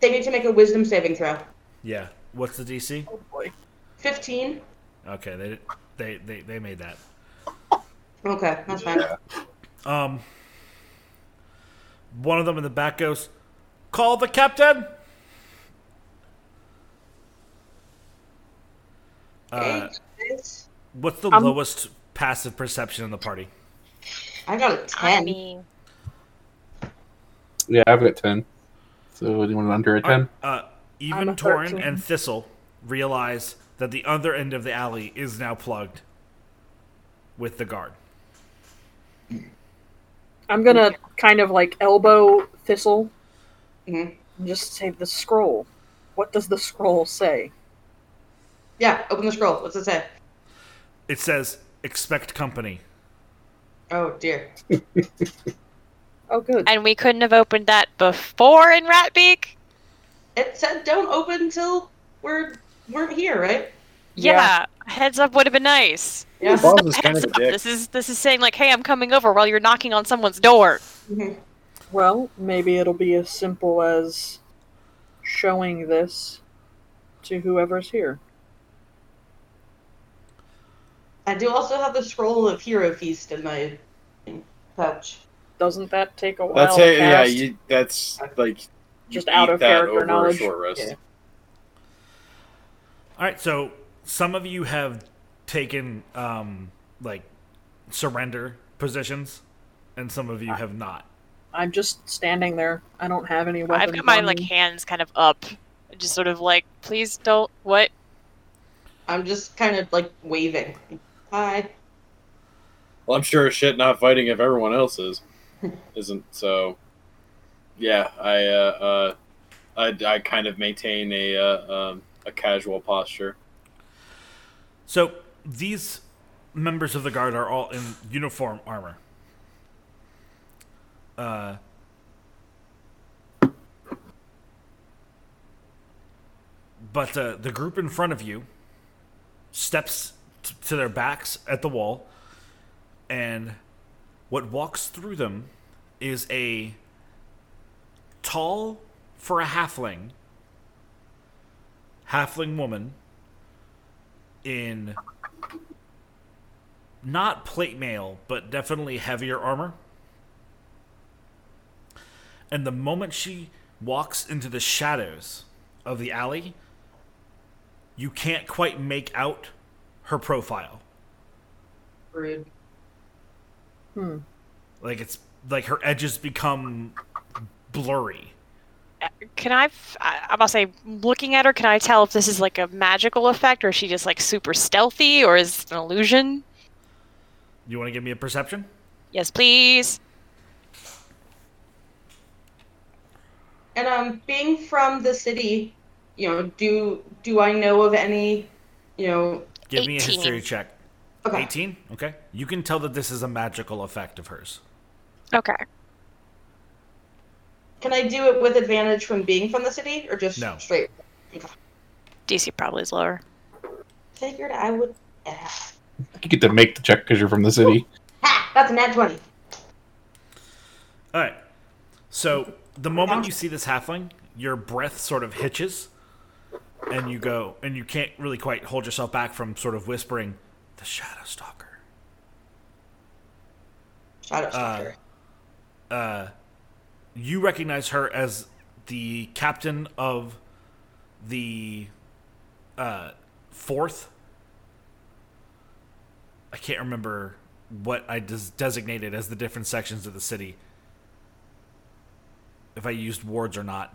They need to make a wisdom saving throw. Yeah. What's the DC? oh boy. 15. Okay, they they they, they made that. Okay, that's fine. Um one of them in the back goes, "Call the captain." Uh, what's the Um, lowest passive perception in the party? I got a 10. mean, yeah, I've got ten. So anyone under a ten? Uh, I'm even a Torin 13. and Thistle realize that the other end of the alley is now plugged with the guard. I'm gonna kind of like elbow Thistle Mhm. and just say the scroll. What does the scroll say? Yeah, open the scroll. What's it say? It says, "Expect company." Oh dear. Oh, good. and we couldn't have opened that before in Ratbeak. It said don't open until we're weren't here, right? Yeah, Yeah. heads up would have been nice. Yeah. Boss is kind of a dick. This is this is saying like, hey, I'm coming over while you're knocking on someone's door. Mhm. Well, maybe it'll be as simple as showing this to whoever's here. I do also have the scroll of Heroes' Feast in my pouch. Doesn't that take a while That's to it. Yeah, you, that's like Just out eat of character over knowledge. A short rest. Yeah. All right, so some of you have taken um, like surrender positions, and some of you have not. I'm just standing there. I don't have any weapons. I've got my like hands kind of up, just sort of like, please don't. What? I'm just kind of like waving. Hi. Well, I'm sure shit not fighting if everyone else is, isn't. So, yeah, I uh, uh I, I kind of maintain a uh, um, a casual posture. So these members of the guard are all in uniform armor. Uh, but uh, the group in front of you steps to their backs at the wall, and what walks through them is a tall, for a halfling, halfling woman in not plate mail, but definitely heavier armor. And the moment she walks into the shadows of the alley, you can't quite make out her profile. Rude. Hmm. Like it's like her edges become blurry. Can I? I'm gonna say, looking at her, can I tell if this is like a magical effect, or is she just like super stealthy, or is it an illusion? You want to give me a perception? Yes, please. And um, being from the city, you know, do do I know of any, you know? Give me a history check. Okay. 18? Okay. You can tell that this is a magical effect of hers. Okay. Can I do it with advantage from being from the city, or just No. straight? DC probably is lower. Figured I would. Yeah. You get to make the check because you're from the city. Ha! That's a nat twenty. All right. So the moment you see this halfling, your breath sort of hitches, and you go, and you can't really quite hold yourself back from sort of whispering, "The Shadow Stalker." Shadow Stalker. Uh, you recognize her as the captain of the uh, fourth. I can't remember what I des- designated as the different sections of the city. If I used wards or not.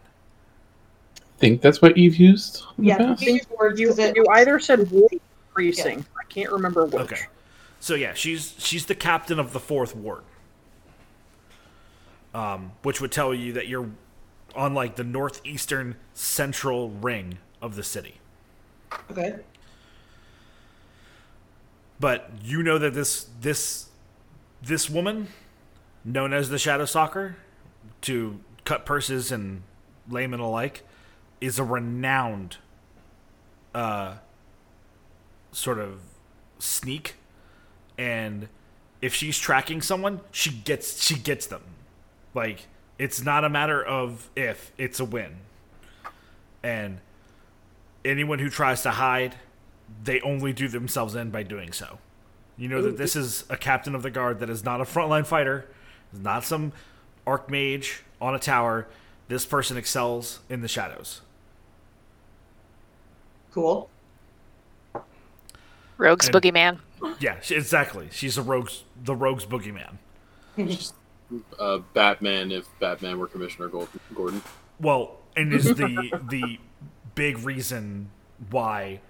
Think that's what you've used. in the yeah, past? use words You, 'cause it- you either said wolf precinct. I can't remember which. Okay. So yeah, she's she's the captain of the fourth ward. Um, which would tell you that you're on like the northeastern central ring of the city. Okay. But you know that this this this woman, known as the Shadow Stalker, to cut purses and laymen alike, is a renowned uh sort of sneak and if she's tracking someone, she gets she gets them. Like it's not a matter of if, it's a win. And anyone who tries to hide, they only do themselves in by doing so. You know that this is a captain of the guard that is not a frontline fighter, is not some archmage on a tower. This person excels in the shadows. Cool. Rogue's And- boogeyman. Yeah, she, exactly. She's a rogue's the rogue's boogeyman. Uh, Batman, if Batman were Commissioner Gordon. Well, and is the the big reason why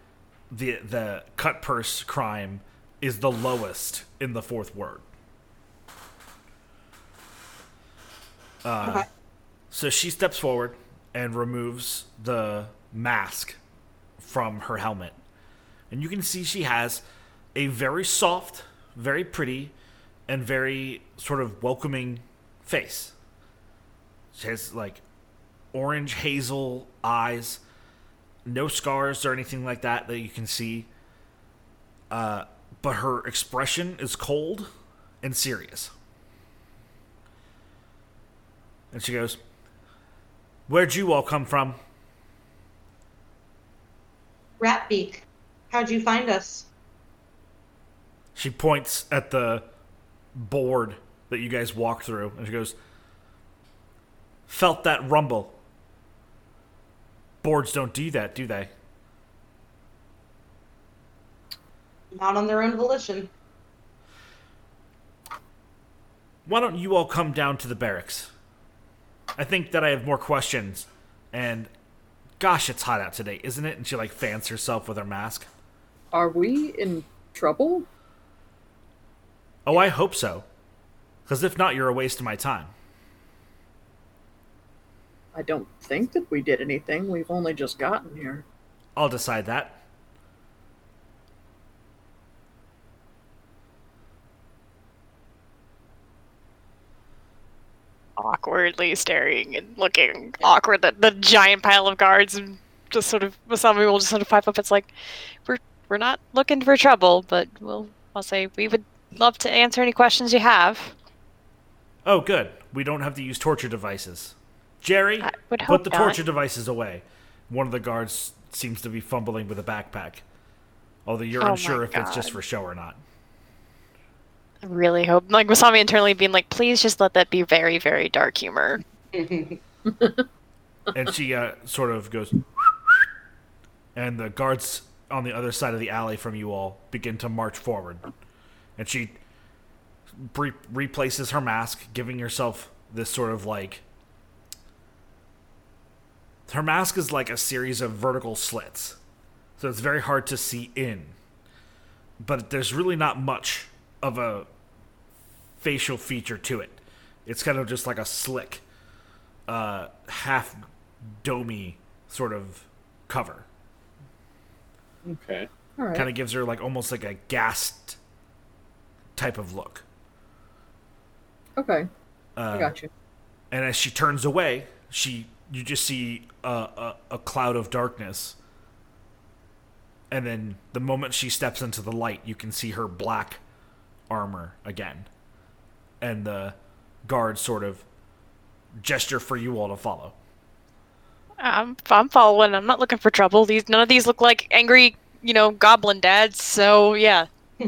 the the cut purse crime is the lowest in the fourth word. Uh, Okay. So she steps forward and removes the mask from her helmet. And you can see she has a very soft, very pretty, and very sort of welcoming face. She has like orange hazel eyes, no scars or anything like that that you can see. Uh, but her expression is cold and serious. And she goes, Where'd you all come from? Ratbeak, how'd you find us? She points at the board that you guys walk through and she goes, Felt that rumble. Boards don't do that, do they? Not on their own volition. Why don't you all come down to the barracks? I think that I have more questions. And gosh, it's hot out today, isn't it? And she like fans herself with her mask. Are we in trouble? Oh, I hope so. Because if not, you're a waste of my time. I don't think that we did anything. We've only just gotten here. I'll decide that. Awkwardly staring and looking awkward at the giant pile of guards and just sort of some people just sort of pipe up. It's like we're we're not looking for trouble, but we'll I'll say we would love to answer any questions you have. Oh, good. We don't have to use torture devices. Jerry, put the not. torture devices away. One of the guards seems to be fumbling with a backpack. Although you're Oh unsure if it's just for show or not. I really hope, like Masami internally being like, please just let that be very, very dark humor. and she uh, sort of goes, and the guards on the other side of the alley from you all begin to march forward, and she re- replaces her mask, giving herself this sort of like. Her mask is like a series of vertical slits, so it's very hard to see in. But there's really not much of a facial feature to it. It's kind of just like a slick uh, half domey sort of cover. Okay. All right. Kind of gives her like almost like a gassed type of look. Okay. Uh, I got you. And as she turns away, she you just see a, a, a cloud of darkness. And then the moment she steps into the light, you can see her black armor again. And the guards sort of gesture for you all to follow. I'm, I'm following. I'm not looking for trouble. These none of these look like angry, you know, goblin dads. So yeah.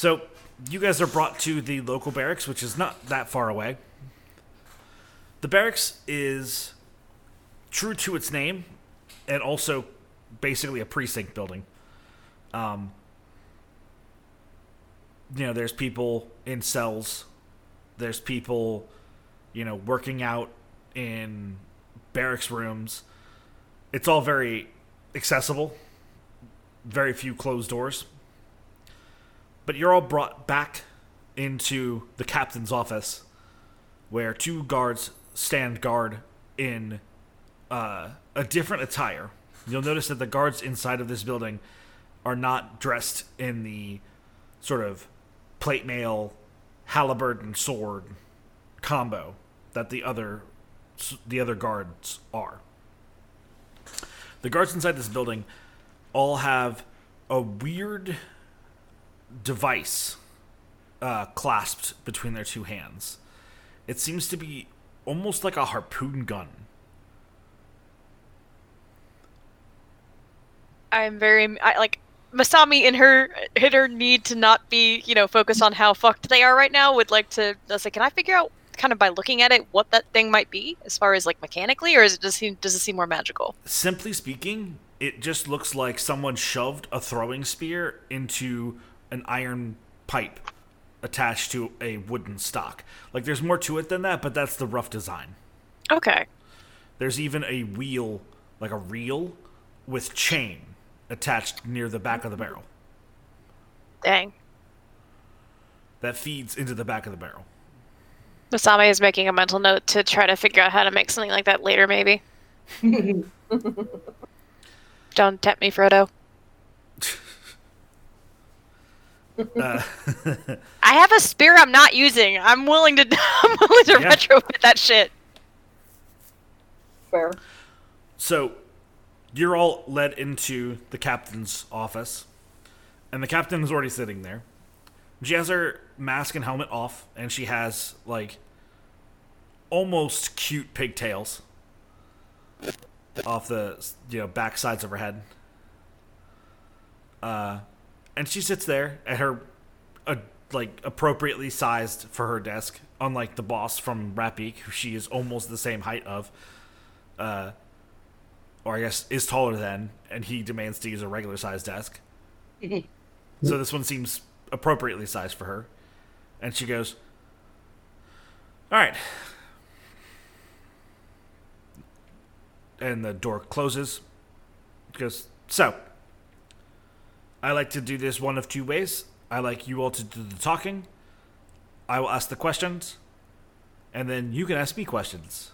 So, you guys are brought to the local barracks, which is not that far away. The barracks is true to its name and also basically a precinct building. Um, you know, there's people in cells, there's people, you know, working out in barracks rooms. It's all very accessible, very few closed doors but you're all brought back into the captain's office where two guards stand guard in uh, a different attire. You'll notice that the guards inside of this building are not dressed in the sort of plate mail, and sword combo that the other the other guards are. The guards inside this building all have a weird device uh, clasped between their two hands. It seems to be almost like a harpoon gun. I'm very I, like Masami in her in her need to not be you know focused on how fucked they are right now would like to. I was like, can I figure out kind of by looking at it what that thing might be as far as like mechanically, or is it just seem does it seem more magical? Simply speaking, it just looks like someone shoved a throwing spear into an iron pipe attached to a wooden stock. Like there's more to it than that, but that's the rough design. Okay. There's even a wheel, like a reel, with chain attached near the back of the barrel Dang. that feeds into the back of the barrel. Masami is making a mental note to try to figure out how to make something like that later, maybe. Don't tempt me, Frodo. Uh, I have a spear I'm not using. I'm willing to I'm willing to Yeah. retrofit that shit. Fair. So, you're all led into the captain's office, and the captain is already sitting there. She has her mask and helmet off, and she has like almost cute pigtails off the you know back sides of her head. Uh, and she sits there at her uh, like appropriately sized for her desk, unlike the boss from Ratbeak, who she is almost the same height of. Uh, or I guess is taller than, and he demands to use a regular sized desk. so this one seems appropriately sized for her. And she goes, All right. And the door closes. She goes, So, I like to do this one of two ways. I like you all to do the talking. I will ask the questions, and then you can ask me questions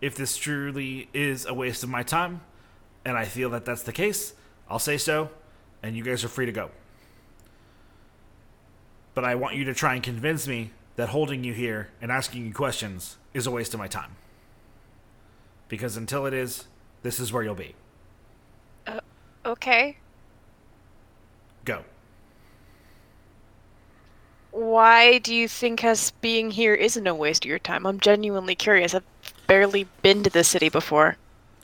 if this truly is a waste of my time, and I feel that that's the case, I'll say so, and you guys are free to go. But I want you to try and convince me that holding you here and asking you questions is a waste of my time. Because until it is, this is where you'll be. Uh, okay. Go. Why do you think us being here isn't a waste of your time? I'm genuinely curious. I've barely been to the city before.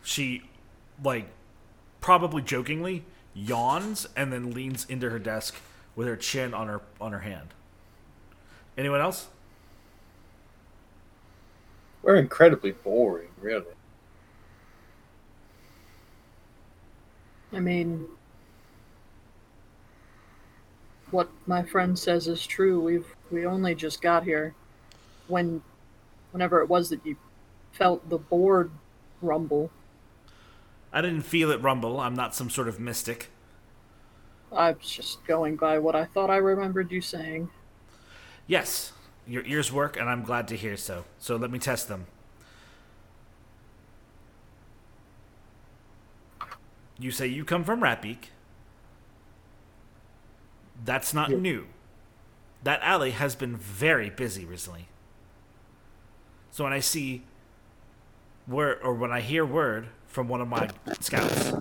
She, like, probably jokingly, yawns, and then leans into her desk with her chin on her on her hand. Anyone else? We're incredibly boring, really. I mean, what my friend says is true. We've we only just got here. When, whenever it was that you felt the board rumble, I didn't feel it rumble. I'm not some sort of mystic. I was just going by what I thought I remembered you saying. Yes, your ears work, and I'm glad to hear so. So let me test them. You say you come from Ratbeak. That's not new. That alley has been very busy recently. So when I see word, or when I hear word from one of my scouts,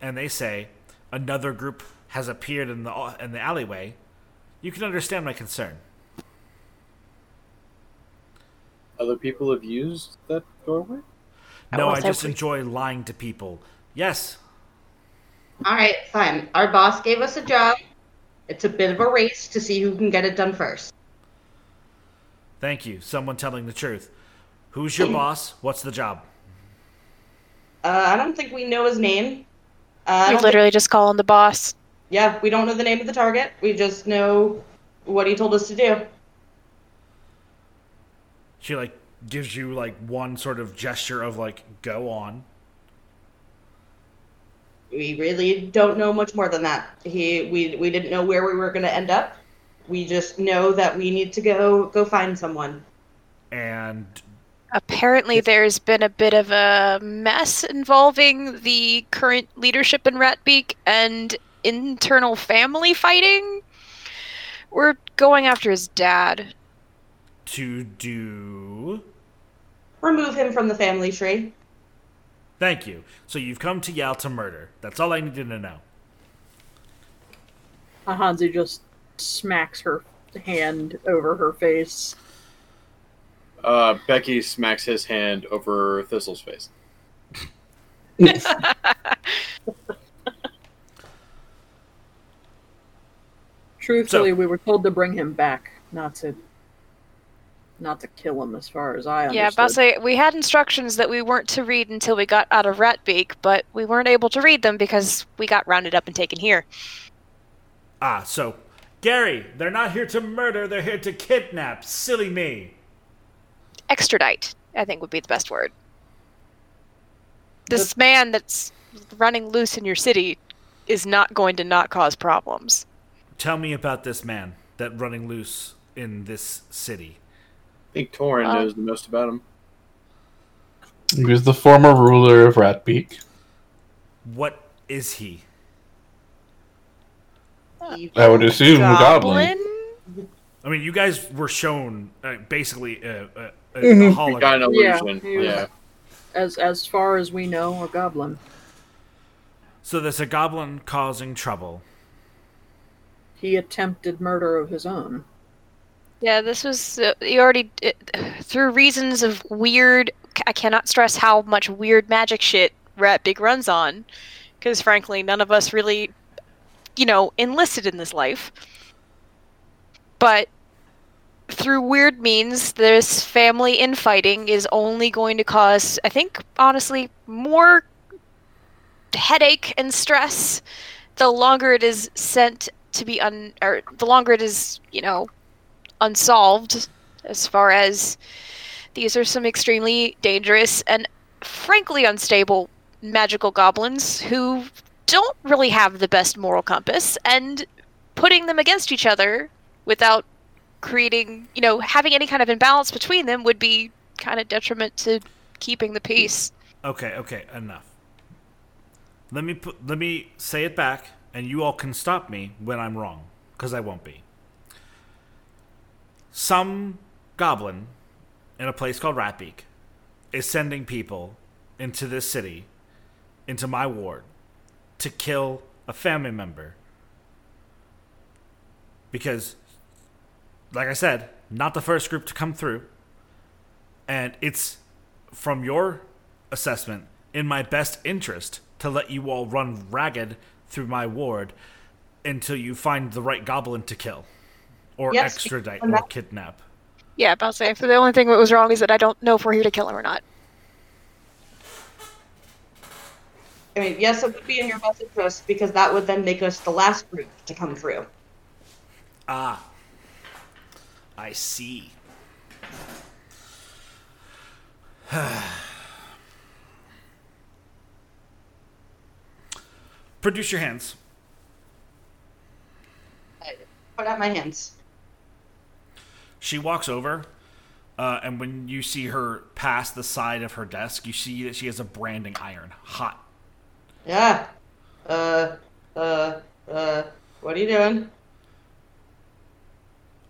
and they say another group has appeared in the in the alleyway, you can understand my concern. Other people have used that doorway? No, I just enjoy lying to people. Yes, All right, fine. Our boss gave us a job. It's a bit of a race to see who can get it done first. thank you. Someone telling the truth. Who's your boss? What's the job? Uh, I don't think we know his name. Uh, I You don't literally just call him the boss. yeah, we don't know the name of the target. We just know what he told us to do. She like gives you like one sort of gesture of like go on. We really don't know much more than that. He, we, we didn't know where we were going to end up. We just know that we need to go go find someone. And Apparently, there's been a bit of a mess involving the current leadership in Ratbeak and internal family fighting. We're going after his dad. to do Remove him from the family tree. Thank you. So you've come to Yao to murder. That's all I needed to know. Hansi just smacks her hand over her face. Uh, Becky smacks his hand over Thistle's face. Truthfully, So- we were told to bring him back, not to not to kill him as far as I understood. Yeah, about to say we had instructions that we weren't to read until we got out of Ratbeak, but we weren't able to read them because we got rounded up and taken here. Ah, so Gary, they're not here to murder, they're here to kidnap. Silly me. Extradite, I think would be the best word. This man that's running loose in your city is not going to not cause problems. Tell me about this man that running loose in this city. I think Torin Uh, knows the most about him. He was the former ruler of Ratbeak. What is he? I would assume a goblin. I mean, you guys were shown uh, basically a, Mhm. hologram. Got an illusion. he was- Yeah. as as far as we know, a goblin. So there's a goblin causing trouble. He attempted murder of his own. Yeah, this was uh, you already it, through reasons of weird. I cannot stress how much weird magic shit Ratbeak runs on, because frankly, none of us really, you know, enlisted in this life. But through weird means, this family infighting is only going to cause, I think, honestly, more headache and stress the longer it is sent to be un or the longer it is, you know, unsolved as far as these are some extremely dangerous and frankly unstable magical goblins who don't really have the best moral compass and putting them against each other without creating, you know, having any kind of imbalance between them would be kind of detriment to keeping the peace. Okay, okay, enough. Let me put, let me say it back, and you all can stop me when I'm wrong, because I won't be. Some goblin in a place called Ratbeak is sending people into this city, into my ward, to kill a family member. Because, like I said, not the first group to come through, and it's from your assessment in my best interest to let you all run ragged through my ward until you find the right goblin to kill, or Yes, extradite, or kidnap. Yeah, about to say. So the only thing that was wrong is that I don't know if we're here to kill him or not. I mean, yes, it would be in your best interest because that would then make us the last group to come through. Ah, I see. Produce your hands. Put out my hands. She walks over, uh, and when you see her pass the side of her desk, you see that she has a branding iron, hot. Yeah. Uh, uh, uh, what are you doing?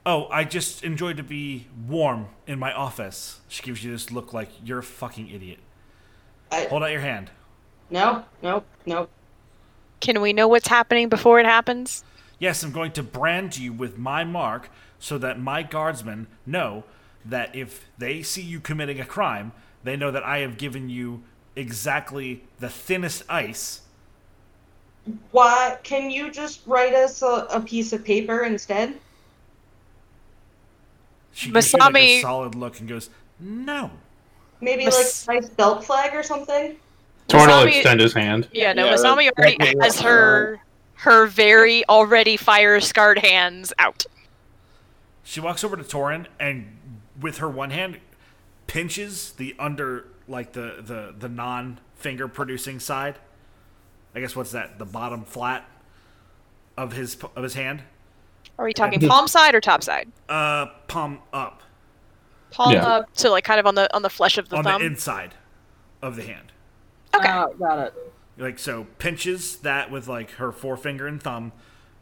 Oh, I just enjoy to be warm in my office. She gives you this look like you're a fucking idiot. I, Hold out your hand. no, no, no. Can we know what's happening before it happens? Yes, I'm going to brand you with my mark so that my guardsmen know that if they see you committing a crime, they know that I have given you exactly the thinnest ice. Why? Can you just write us a, a piece of paper instead? She gives you like a solid look and goes, "No." Maybe Mas- like a nice belt flag or something? Torin will extend his hand. Yeah, no, Yeah, Masami that- already that- has her her very already fire scarred hands out. She walks over to Torin and with her one hand pinches the under like the the the non finger producing side. I guess what's that? The bottom flat of his of his hand. Are we talking palm side or top side? Uh palm up Palm Yeah. up to like kind of on the on the flesh of the on thumb. the inside of the hand. okay. Ah, got it. Like so pinches that with like her forefinger and thumb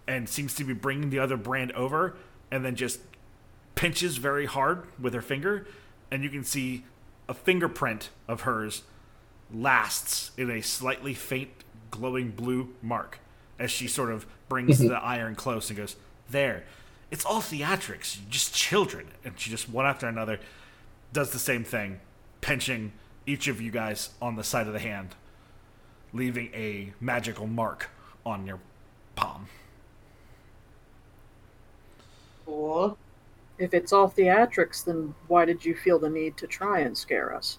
and seems to be bringing the other brand over and then just pinches very hard with her finger and you can see a fingerprint of hers lasts in a slightly faint glowing blue mark as she sort of brings the iron close and goes there. It's all theatrics you're just children. And she just one after another does the same thing pinching each of you guys on the side of the hand leaving a magical mark on your palm. Cool. If it's all theatrics, then why did you feel the need to try and scare us?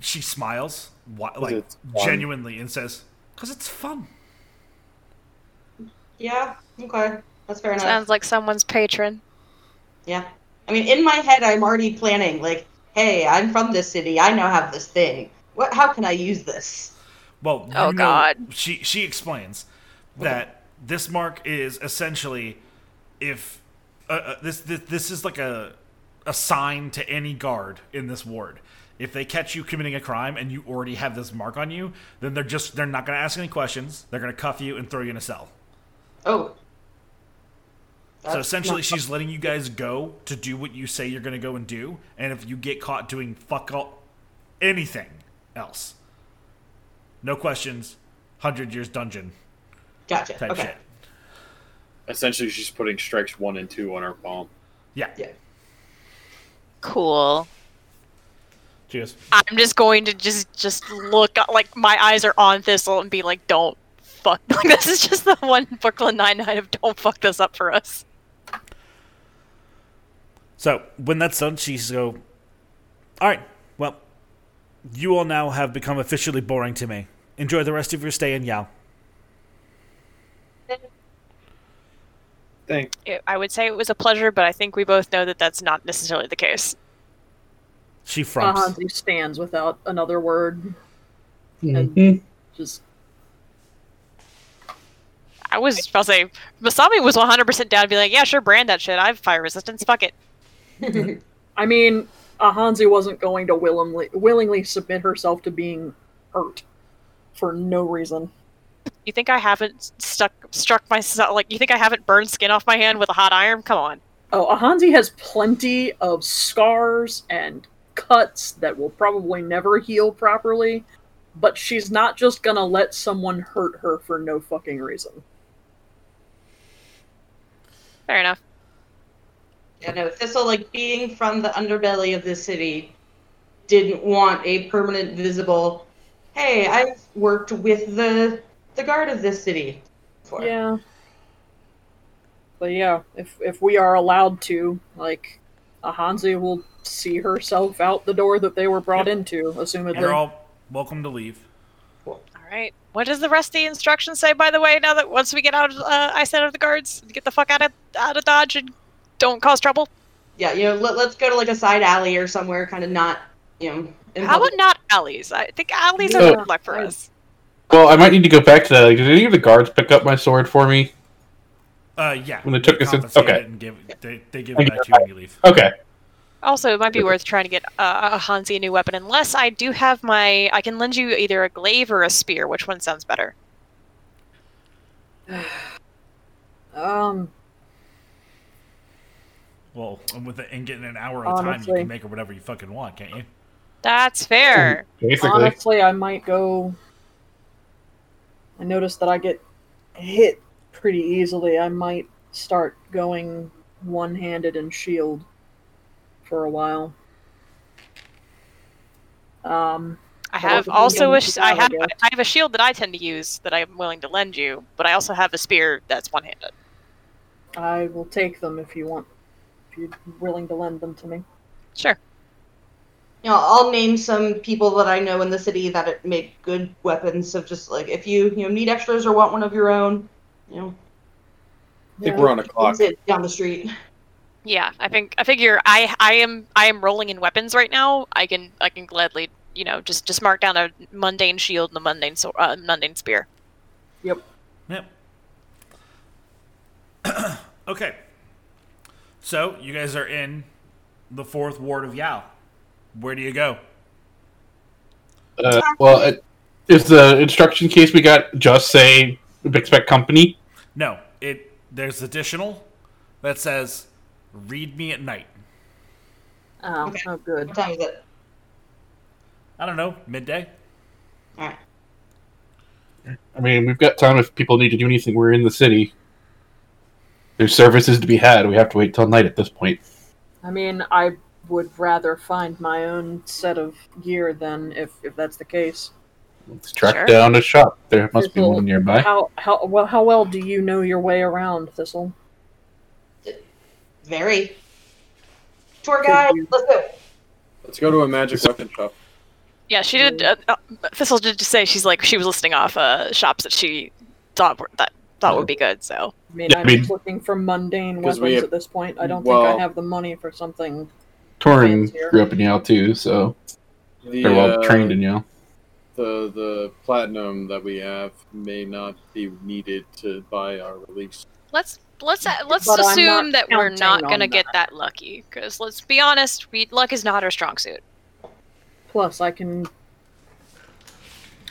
she smiles like genuinely and says because it's fun Yeah, okay. That's fair enough. Sounds like someone's patron. Yeah. I mean, in my head, I'm already planning, like, hey, I'm from this city. I now have this thing. What? How can I use this? Well, you Oh, know- God. She she explains that this mark is essentially if uh, uh, this, this this is like a a sign to any guard in this ward. If they catch you committing a crime and you already have this mark on you, then they're just they're not going to ask any questions. They're going to cuff you and throw you in a cell. Oh. so essentially, not- she's letting you guys go to do what you say you're going to go and do. And if you get caught doing fuck all anything else, no questions, hundred years dungeon Gotcha. type okay. shit. Essentially, she's putting strikes one and two on her palm. Yeah. Yeah. Cool. Cheers. I'm just going to just just look like my eyes are on Thistle and be like, don't fuck. Like this is just the one Brooklyn Nine Nine of don't fuck this up for us. So when that's done, she's go. All right. Well, you all now have become officially boring to me. Enjoy the rest of your stay in Yao. Thank. It, I would say it was a pleasure, but I think we both know that that's not necessarily the case. She frumps. Ahanzi stands without another word. Mhm. Just I was about to say Masami was 100% down to be like, yeah, sure, brand that shit. I have fire resistance. Fuck it. I mean, Ahanzi wasn't going to willingly willingly submit herself to being hurt for no reason. You think I haven't stuck struck myself like you think I haven't burned skin off my hand with a hot iron? Come on. Oh, Ahanzi has plenty of scars and cuts that will probably never heal properly, but she's not just gonna let someone hurt her for no fucking reason. Fair enough. Yeah, no, Thistle, like, being from the underbelly of the city, didn't want a permanent, visible, hey, I've worked with the the guard of this city for. Yeah. But yeah, if if we are allowed to, like, Ahanzi will see herself out the door that they were brought Yep. into, assumedly. You're all welcome to leave. All right. What does the rest of the instructions say, by the way? Now that once we get out, of, uh, I said of the guards, get the fuck out of out of Dodge and don't cause trouble. Yeah, you know, let, let's go to like a side alley or somewhere, kind of not, you know. How public. about not alleys? I think alleys Yeah, are good luck for us. Well, I might need to go back to that. Like, did any of the guards pick up my sword for me? Uh, yeah. When they took us in- okay. and give they, they give it back to you when you leave. Okay. Also, it might be worth trying to get uh, Ahanzi a new weapon, unless I do have my. I can lend you either a glaive or a spear. Which one sounds better? Um, Well, and with it, and getting an hour at a time, you Honestly. can make it whatever you fucking want, can't you? That's fair. Basically. honestly, I might go. I noticed that I get hit pretty easily. I might start going one-handed and shield for a while. Um, I have also do a sh- I have I? I have a shield that I tend to use that I'm willing to lend you, but I also have a spear that's one-handed. I will take them if you want. If you're willing to lend them to me. Sure. You know, I'll name some people that I know in the city that make good weapons. So just like if you you know need extras or want one of your own, you know, I think Yeah. we're on a clock. it down the street. Yeah, I think I figure I I am I am rolling in weapons right now. I can I can gladly you know just just mark down a mundane shield and a mundane so uh, mundane spear. Yep. Yep. okay. So you guys are in the fourth ward of Yao. Where do you go? Uh, well, it, is the instruction case we got just say expect company? No, it there's additional that says read me at night. Oh, Okay. oh, good. What time is it? I don't know, midday. All right. I mean, we've got time if people need to do anything. We're in the city. There's services to be had. We have to wait till night at this point. I mean, I would rather find my own set of gear than if if that's the case. Let's track Sure. down a shop. There must be one nearby. How how well how well do you know your way around, Thistle? Very. Tour guide, let's go. Let's go to a magic weapon shop. Yeah, she did. Uh, uh, Thistle did just say she's like she was listing off uh, shops that she thought were, that thought would be good. So I mean, Yeah, I I'm mean- just looking for mundane 'Cause weapons we have- at this point. I don't think I have the money for something. Torin fancier. grew up in Yao too, so The, they're well uh, trained in Yao. the the platinum that we have may not be needed to buy our release. let's let's uh, let's But assume that we're not gonna get that. that lucky. Because let's be honest, we, luck is not our strong suit. Plus, I can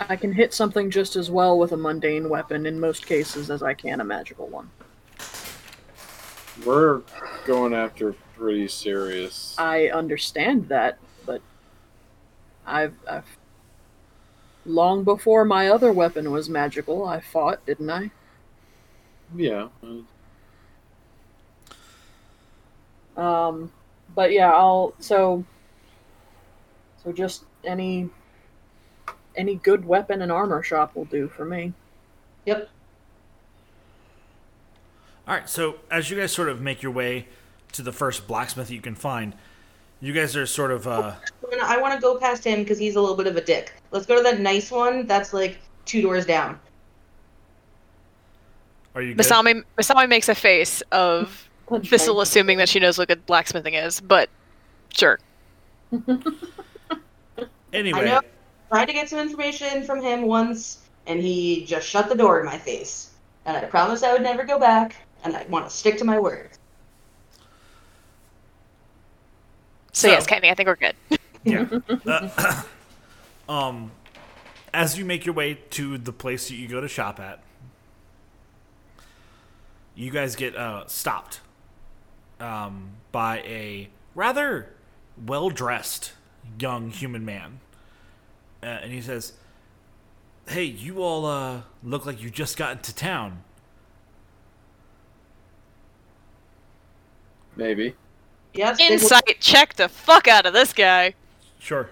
I can hit something just as well with a mundane weapon in most cases as I can a magical one. We're going after pretty serious. I understand that, but I've, I've long before my other weapon was magical, I fought, didn't I? yeah. uh, Um, but yeah, I'll so so just any any good weapon and armor shop will do for me. Yep. All right, so as you guys sort of make your way to the first blacksmith that you can find, you guys are sort of uh, I want to go past him because he's a little bit of a dick. Let's go to that nice one that's like two doors down. are you good? Masami Masami makes a face of Thistle assuming that she knows what good blacksmithing is, but sure. Anyway, I know. Tried to get some information from him once, and he just shut the door in my face. And I promised I would never go back, and I want to stick to my word. So, So- yes, Kenny, I think we're good. yeah. Uh, um, as you make your way to the place that you go to shop at, you guys get uh, stopped um, by a rather well dressed young human man. Uh, and he says, Hey, you all uh, look like you just got into town. Maybe. Yes. they will- Insight check the fuck out of this guy. Sure.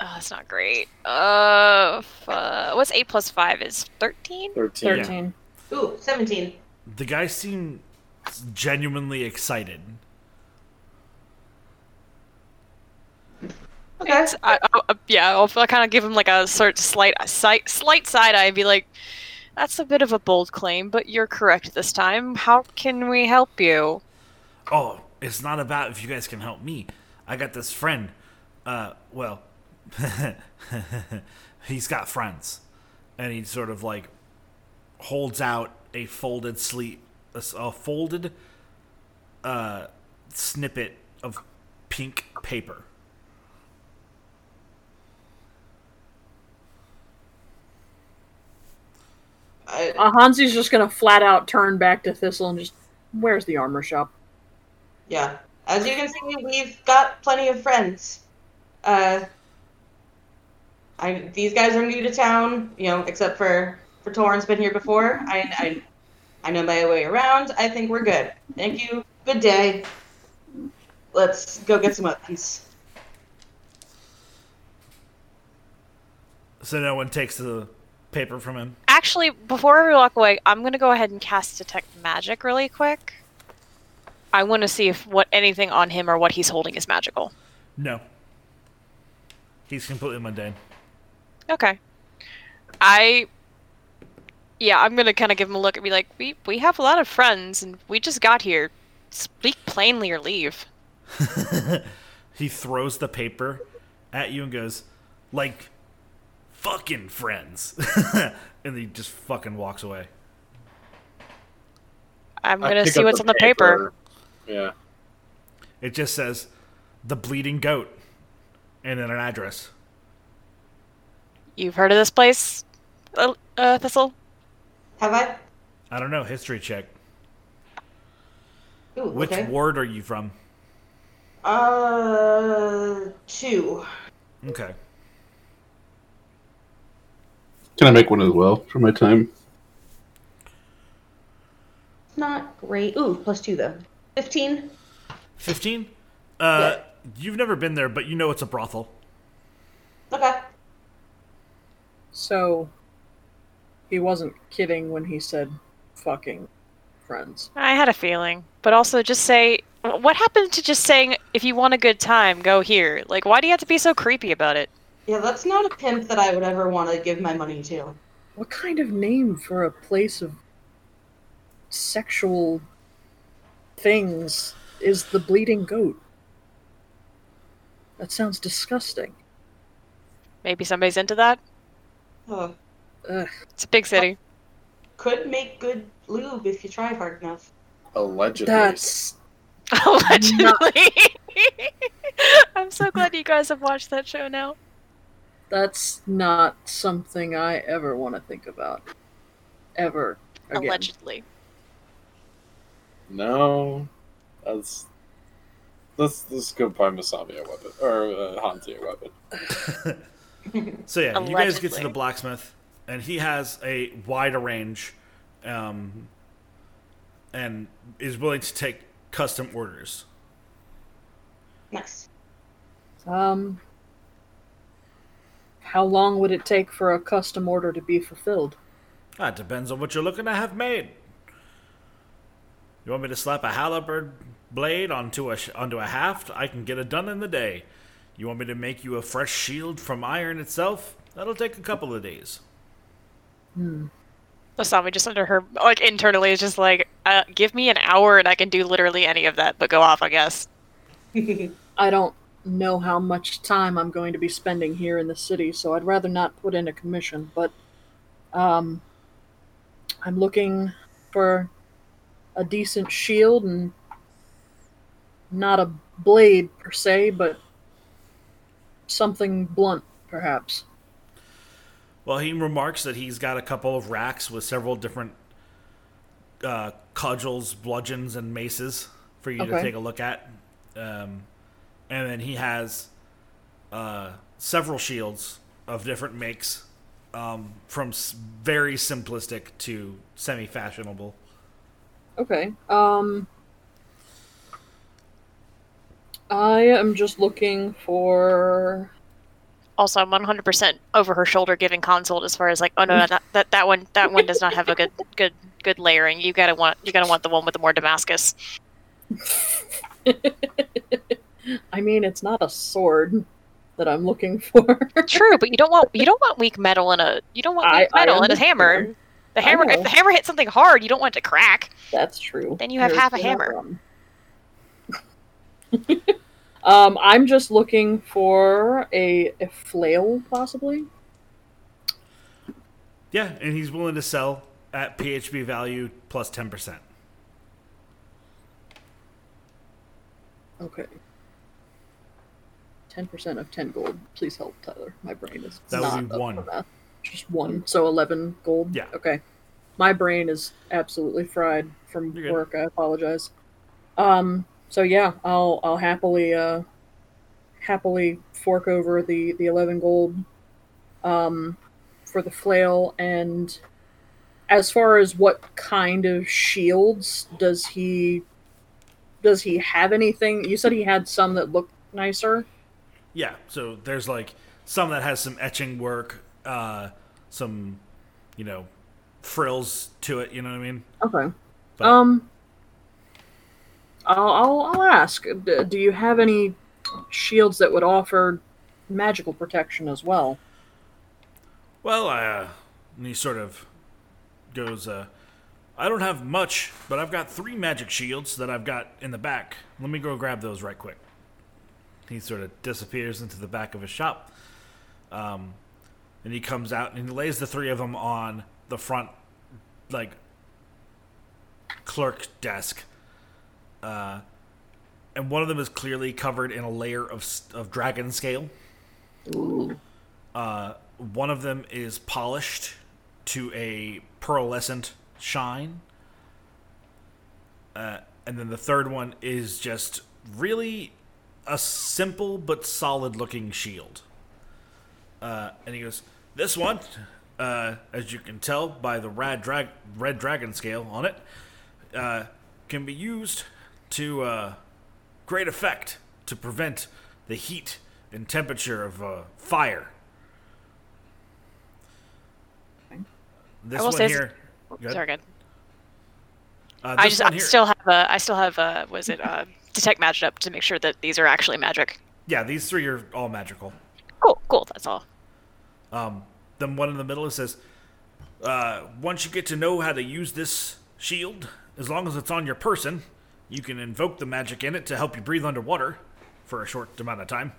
Oh, that's not great. Uh, f- uh, what's eight plus five is thirteen. Thirteen. 13. Ooh, 17. The guy seemed genuinely excited. Okay. I, I, I- yeah, I'll, I'll kind of give him like a sort of slight, slight, slight side eye and be like, "That's a bit of a bold claim, but you're correct this time. How can we help you?" Oh, it's not about if you guys can help me. I got this friend. Uh, well, he's got friends, and he sort of like holds out a folded sleeve, a folded uh, snippet of pink paper. I, Uh, Hansi's just gonna flat out turn back to Thistle and just, where's the armor shop? yeah. As you can see, we've got plenty of friends. Uh, I these guys are new to town, you know, except for for Torin's been here before. I I I know my way around. I think we're good. Thank you. Good day. Let's go get some weapons. So no one takes the paper from him. Actually, before we walk away, I'm gonna go ahead and cast detect magic really quick. I want to see if what anything on him or what he's holding is magical. No. He's completely mundane. Okay. I Yeah, I'm gonna kinda give him a look and be like, We we have a lot of friends and we just got here. Speak plainly or leave. he throws the paper at you and goes, like, fucking friends. and he just fucking walks away. I'm gonna see up what's on the paper. Yeah. It just says, the bleeding goat. And then an address. You've heard of this place, uh, uh, Thistle? Have I? I don't know, history check. Ooh, Which okay. ward are you from? Uh, two. Okay. Can I make one as well for my time? It's not great. Ooh, plus two though. Fifteen. 15? Uh, you've never been there, but you know it's a brothel. Okay. So, he wasn't kidding when he said fucking friends. I had a feeling. But also just say what happened to just saying if you want a good time, go here? Like why do you have to be so creepy about it? Yeah, that's not a pimp that I would ever want to give my money to. What kind of name for a place of sexual things is the Bleeding Goat? That sounds disgusting. Maybe somebody's into that? Uh, Ugh. It's a big city. could make good lube if you tried hard enough. Allegedly. That's Allegedly. I'm so glad you guys have watched that show now. that's not something I ever want to think about. Ever again. Allegedly. No. That's. Let's let's go buy Masami a weapon or uh, Hanzi a weapon. So yeah, you guys get to the blacksmith, and he has a wider range, um, and is willing to take custom orders. Nice. Um, how long would it take for a custom order to be fulfilled? Ah, it depends on what you're looking to have made. You want me to slap a halberd blade onto a onto a haft? I can get it done in the day. You want me to make you a fresh shield from iron itself? That'll take a couple of days. Asami just under her like internally is just like, uh, give me an hour and I can do literally any of that, but go off, I guess. I don't know how much time I'm going to be spending here in the city, so I'd rather not put in a commission, but um I'm looking for a decent shield and not a blade per se, but something blunt perhaps. Well, he remarks that he's got a couple of racks with several different uh, cudgels, bludgeons, and maces for you to take a look at. Um, and then he has uh, several shields of different makes, um, from s- very simplistic to semi fashionable. Okay. Um I am just looking for also I'm 100% over her shoulder giving consult as far as like, oh no, no, that that, that one that one does not have a good good good layering. You gotta want you gotta want the one with the more Damascus. I mean, it's not a sword that I'm looking for. True, but you don't want you don't want weak metal in a you don't want weak I metal in a hammer. The hammer if the hammer hits something hard, you don't want it to crack. That's true. Then you have There's half a hammer. um, I'm just looking for a, a flail, possibly. Yeah, and he's willing to sell at PHB value plus plus ten percent. Okay. Ten percent of ten gold. Please help, Tyler. My brain is That would not be up one. Just one. So eleven gold. Yeah. Okay. My brain is absolutely fried from work. I apologize. Um. So yeah, I'll I'll happily uh happily fork over the the eleven gold um for the flail and as far as what kind of shields does he does he have anything you said he had some that looked nicer Yeah, so there's like some that has some etching work, uh, some, you know, frills to it. You know what I mean? okay But- um I'll, I'll i'll ask D- do you have any shields that would offer magical protection as well Well, uh, and he sort of goes, uh, I don't have much, but I've got three magic shields that I've got in the back. Let me go grab those right quick. He sort of disappears into the back of his shop. Um, and he comes out and he lays the three of them on the front, like, clerk desk. Uh, and one of them is clearly covered in a layer of, of dragon scale. Uh, one of them is polished to a pearlescent shine. Uh, and then the third one is just really a simple but solid looking shield. Uh, and he goes, This one, uh, as you can tell by the rad drag- red dragon scale on it, uh, can be used to uh, great effect to prevent the heat and temperature of uh, fire. This will one say- here. Good. Sorry, good. Uh, I just I still have a I still have a was it uh, detect magic up to make sure that these are actually magic. Yeah, these three are all magical. Cool, cool. That's all. Um, then one in the middle it says, uh, once you get to know how to use this shield, as long as it's on your person, you can invoke the magic in it to help you breathe underwater for a short amount of time.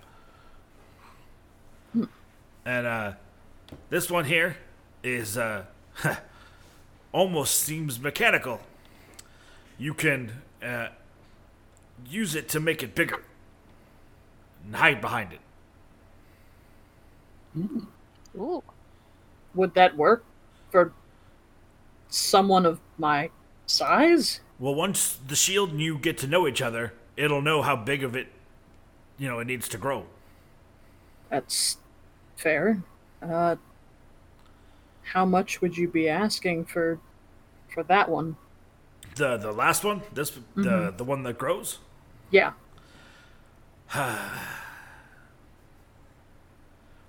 And uh, this one here is uh, almost seems mechanical. You can uh, use it to make it bigger and hide behind it. Ooh. would that work for someone of my size Well, once the shield and you get to know each other, it'll know how big of it, you know, it needs to grow. That's fair. Uh, how much would you be asking for for that one? The the last one, this the the one that grows. Yeah.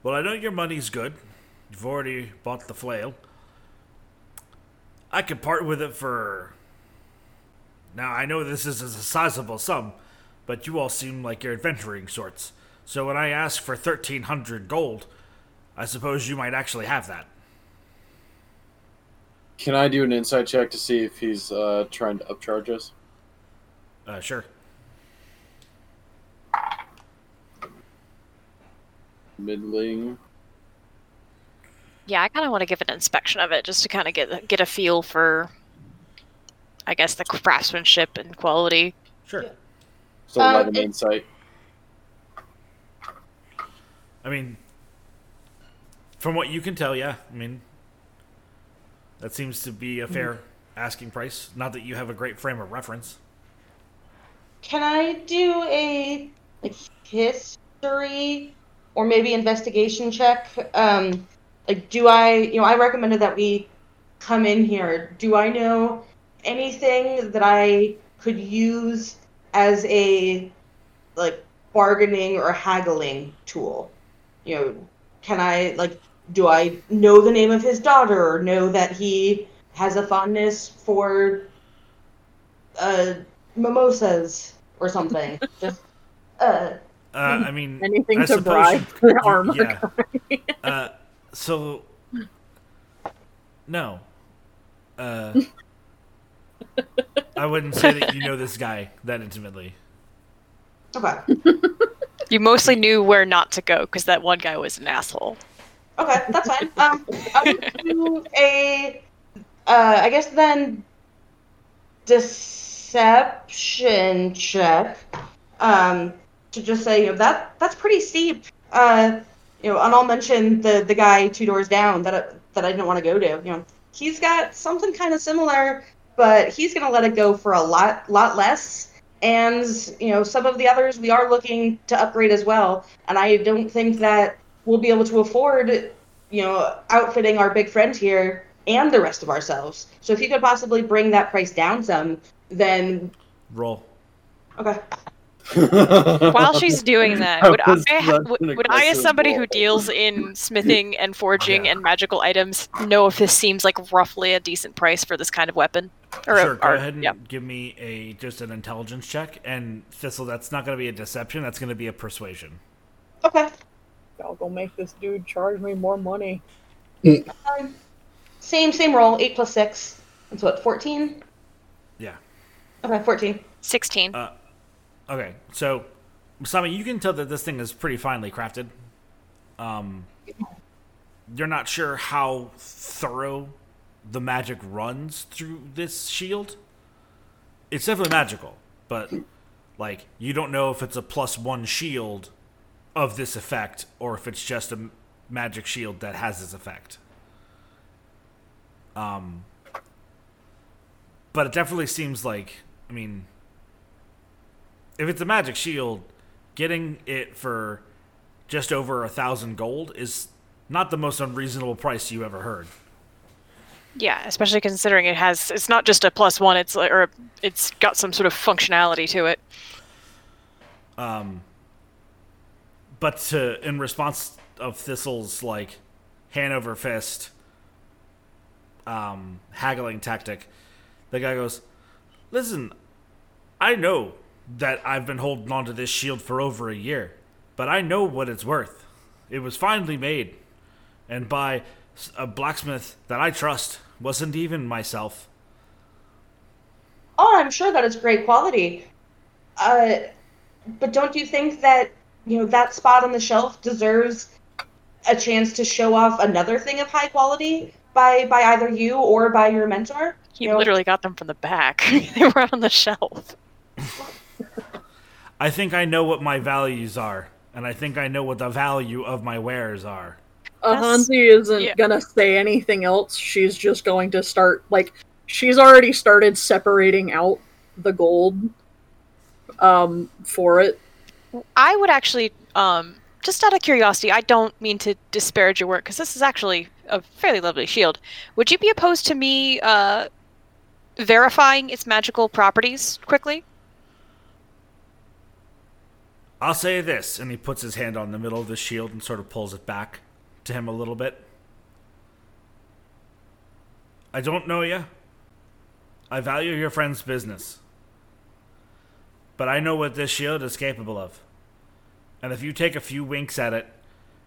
Well, I know your money's good. You've already bought the flail. I could part with it for. Now I know this is a sizable sum, but you all seem like you're adventuring sorts. So when I ask for thirteen hundred gold, I suppose you might actually have that. Can I do an insight check to see if he's uh, trying to upcharge us? Uh, sure. Middling. Yeah, I kind of want to give an inspection of it just to kind of get get a feel for, I guess, the craftsmanship and quality. Sure. So Um, 11 it- insight. I mean, from what you can tell, yeah. I mean, that seems to be a fair asking price. Not that you have a great frame of reference. Can I do a like history or maybe investigation check? Um, like, do I, you know, I recommended that we come in here. Do I know anything that I could use as a like bargaining or haggling tool? You know, can I like do I know the name of his daughter or know that he has a fondness for uh mimosas or something? Just uh Uh, I mean, Anything I to bribe you- the armor yeah. company. Uh, so no. Uh, I wouldn't say that you know this guy that intimately. okay. You mostly knew where not to go because that one guy was an asshole. Okay, that's fine. Um, I would do a, uh, I guess then, deception check. Um, to just say, you know, that that's pretty steep. Uh, you know, and I'll mention the the guy two doors down that I, that I didn't want to go to. You know, he's got something kind of similar, but he's gonna let it go for a lot lot less. And you know, some of the others we are looking to upgrade as well. And I don't think that we'll be able to afford, you know, outfitting our big friend here and the rest of ourselves. So if you could possibly bring that price down some, then Roll. okay. While she's doing that, That would I, was such would, would I, as somebody roll. who deals in smithing and forging Yeah. and magical items, know if this seems like roughly a decent price for this kind of weapon? Or, sure, go or- ahead and yeah. give me a just an intelligence check. And Thistle, that's not going to be a deception. That's going to be a persuasion. Okay. I'll gonna make this dude charge me more money. Um, same same roll, eight plus six. That's what, fourteen? Yeah. Okay, fourteen. 16. Uh, okay, so Masami, you can tell that this thing is pretty finely crafted. Um, you're not sure how thorough the magic runs through this shield. It's definitely magical, but like you don't know if it's a plus one shield of this effect or if it's just a magic shield that has this effect. Um, but it definitely seems like, I mean, if it's a magic shield, getting it for just over a thousand gold is not the most unreasonable price you ever heard. Yeah, especially considering it has it's not just a plus one, it's like or it's got some sort of functionality to it. Um, but to in response of Thistle's like hand over fist, um, haggling tactic, the guy goes, "Listen, I know that I've been holding onto this shield for over a year, but I know what it's worth. It was finally made, and by a blacksmith that I trust. Wasn't even myself." Oh, I'm sure that it's great quality. Uh, but don't you think that you know that spot on the shelf deserves a chance to show off another thing of high quality by by either you or by your mentor? He You know, literally got them from the back. they were on the shelf. I think I know what my values are, and I think I know what the value of my wares are. Uh, isn't yeah. gonna say anything else. She's just going to start like she's already started separating out the gold um for it. I would actually, um, just out of curiosity, I don't mean to disparage your work because this is actually a fairly lovely shield. Would you be opposed to me uh, verifying its magical properties quickly? I'll say this, and he puts his hand on the middle of the shield and sort of pulls it back to him a little bit. I don't know you. I value your friend's business. But I know what this shield is capable of. And if you take a few winks at it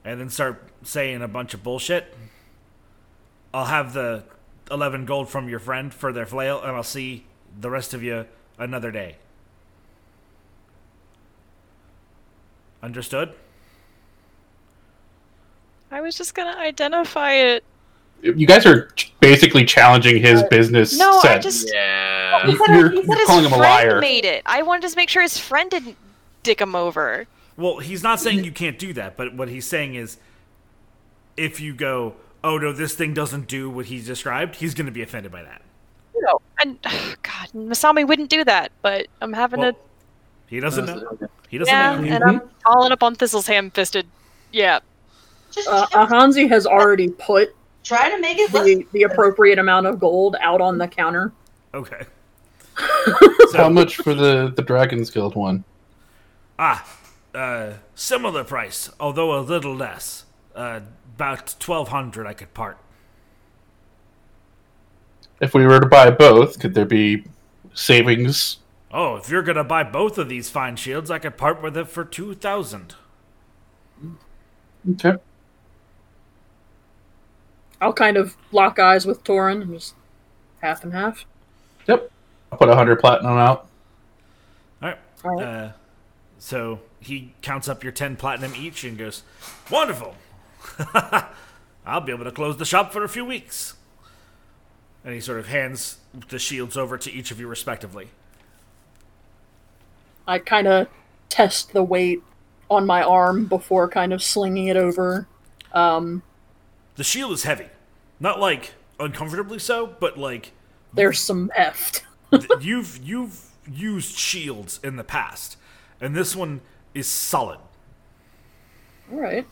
and then start saying a bunch of bullshit, I'll have the 11 gold from your friend for their flail, and I'll see the rest of you another day. Understood? I was just gonna identify it. You guys are basically challenging his uh, business No, I just Yeah. he You're- he you're his calling him a liar. made it. I wanted to just make sure his friend didn't dick him over. Well, he's not saying you can't do that, but what he's saying is if you go, oh no, this thing doesn't do what he described, he's going to be offended by that. No, and God, Masami wouldn't do that. But I'm having Well, to. He doesn't know. He doesn't Yeah, know. and I'm calling up on Thistle's ham-fisted. Yeah, Just Uh, Ahanzi has already put try to make it look. the, the appropriate amount of gold out on the counter. Okay. How So, much for the the dragon scale one? ah, uh, similar price, although a little less. Uh, about twelve hundred, I could part. If we were to buy both, could there be savings? Oh, if you're gonna buy both of these fine shields, I could part with it for two thousand. Okay. I'll kind of lock eyes with Torin and just half and half. Yep. I'll put a hundred platinum out. All right. All right. Uh, so he counts up your 10 platinum each and goes, Wonderful! I'll be able to close the shop for a few weeks. And he sort of hands the shields over to each of you respectively. I kind of test the weight on my arm before kind of slinging it over. Um, The shield is heavy. Not like uncomfortably so, but like there's some heft. you've you've used shields in the past, and this one is solid. All right.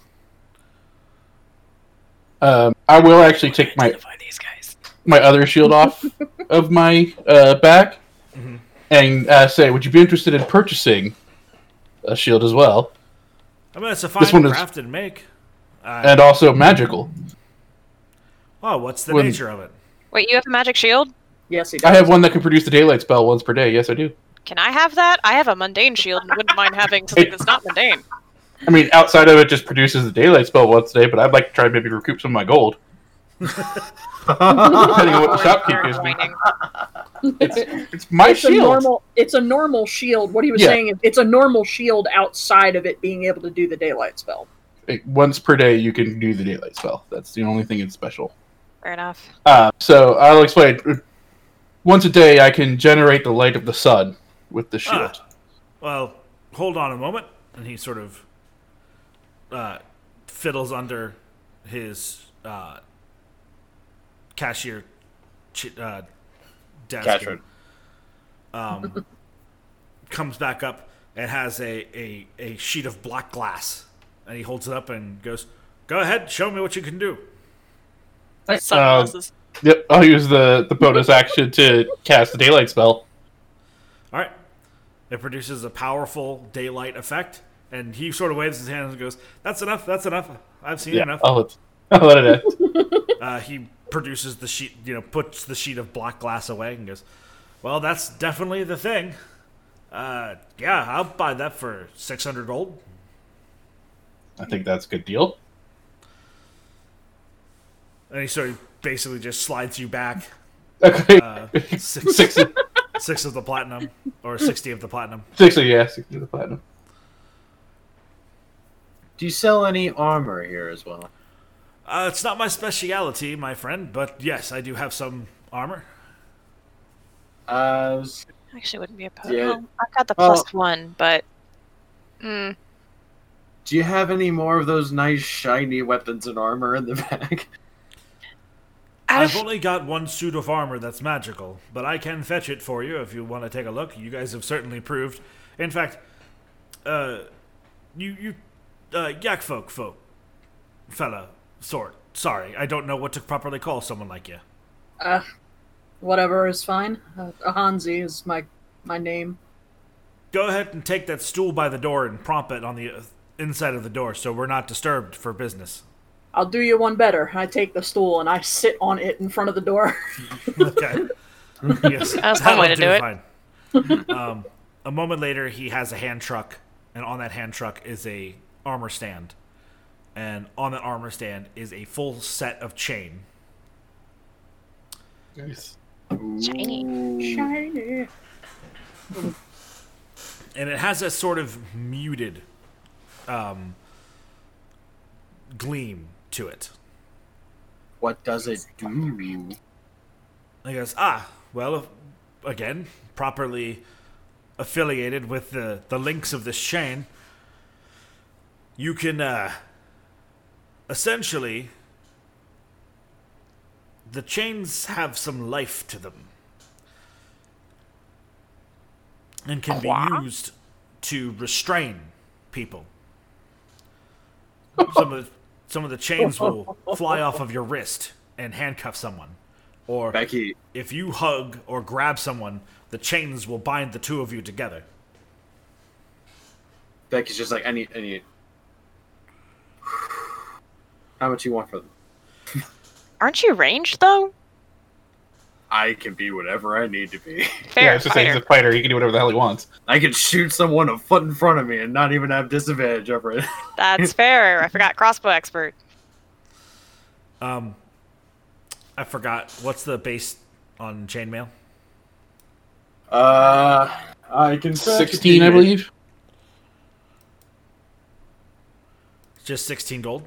Um, I will actually take my these guys. my other shield off of my uh, back and uh, say, "Would you be interested in purchasing a shield as well, I mean, it's a This fine one is- crafted make. Uh, and also magical?" oh, what's the when- nature of it? Wait, you have a magic shield? Yes, he I have one that can produce the daylight spell once per day. Yes, I do. Can I have that? I have a mundane shield and wouldn't mind having something that's not mundane. I mean, outside of it, just produces the daylight spell once a day. But I'd like to try and maybe recoup some of my gold. Depending on what the shopkeep gives me. Whining. It's, it's my it's a shield. normal. It's a normal shield. What he was Yeah. saying is, it's a normal shield outside of it being able to do the daylight spell. Like, Once per day, you can do the daylight spell. That's the only thing it's special. Fair enough. Uh, so I'll explain. Once a day, I can generate the light of the sun with the shield. Ah, well, hold on a moment. And he sort of uh, fiddles under his uh, cashier chi- uh, desk. Cash and, um, comes back up and has a, a, a sheet of black glass. And he holds it up and goes, Go ahead, show me what you can do. Uh, Sunglasses. yep, I'll use the, the bonus action to cast the daylight spell. All right. It produces a powerful daylight effect. And he sort of waves his hands and goes, That's enough. That's enough. I've seen Yeah, enough. I'll let, I'll let it end. Uh, he produces the sheet, you know, puts the sheet of black glass away and goes, "Well, that's definitely the thing. Uh, yeah, I'll buy that for six hundred gold." I think that's a good deal. And he sort of basically just slides you back Okay. uh, six, Six, six of the platinum or sixty of the platinum. six, yeah, six of the platinum. Do you sell any armor here as well? Uh, it's not my speciality, my friend, but yes, I do have some armor. Uh, was- Actually, wouldn't be opposed. Yeah. Well, I've got the Well- plus one, but mm, do you have any more of those nice shiny weapons and armor in the bag? out I've only got one suit of armor that's magical, but I can fetch it for you if you want to take a look. You guys have certainly proved. In fact, uh, you you uh, yak folk folk fella sort. Sorry, I don't know what to properly call someone like you. Uh, whatever is fine. Uh, Hanzi is my my name. Go ahead and take that stool by the door and prop it on the uh, inside of the door, so we're not disturbed for business. I'll do you one better. I take the stool and I sit on it in front of the door. Okay. yes, That's one way to that'll do it. fine. um, a moment later, he has a hand truck, and on that hand truck is a armor stand, and on that armor stand is a full set of chain. Nice. shiny. Shiny. and it has a sort of muted um, gleam to it. What does it do? I guess, ah, well, again, properly affiliated with the, the links of this chain, you can uh, essentially. The chains have some life to them and can be used to restrain people. Some of the, some of the chains will fly off of your wrist and handcuff someone. Or Becky, if you hug or grab someone, the chains will bind the two of you together. Becky's just like I need, I need. How much you want for them? Aren't you ranged though? I can be whatever I need to be. Fair. yeah, it's just saying he's a fighter. He can do whatever the hell he wants. I can shoot someone a foot in front of me and not even have disadvantage over it. That's fair. I forgot crossbow expert. Um, I forgot. What's the base on chainmail? Uh, I can Sixteen, I believe. Just 16 gold?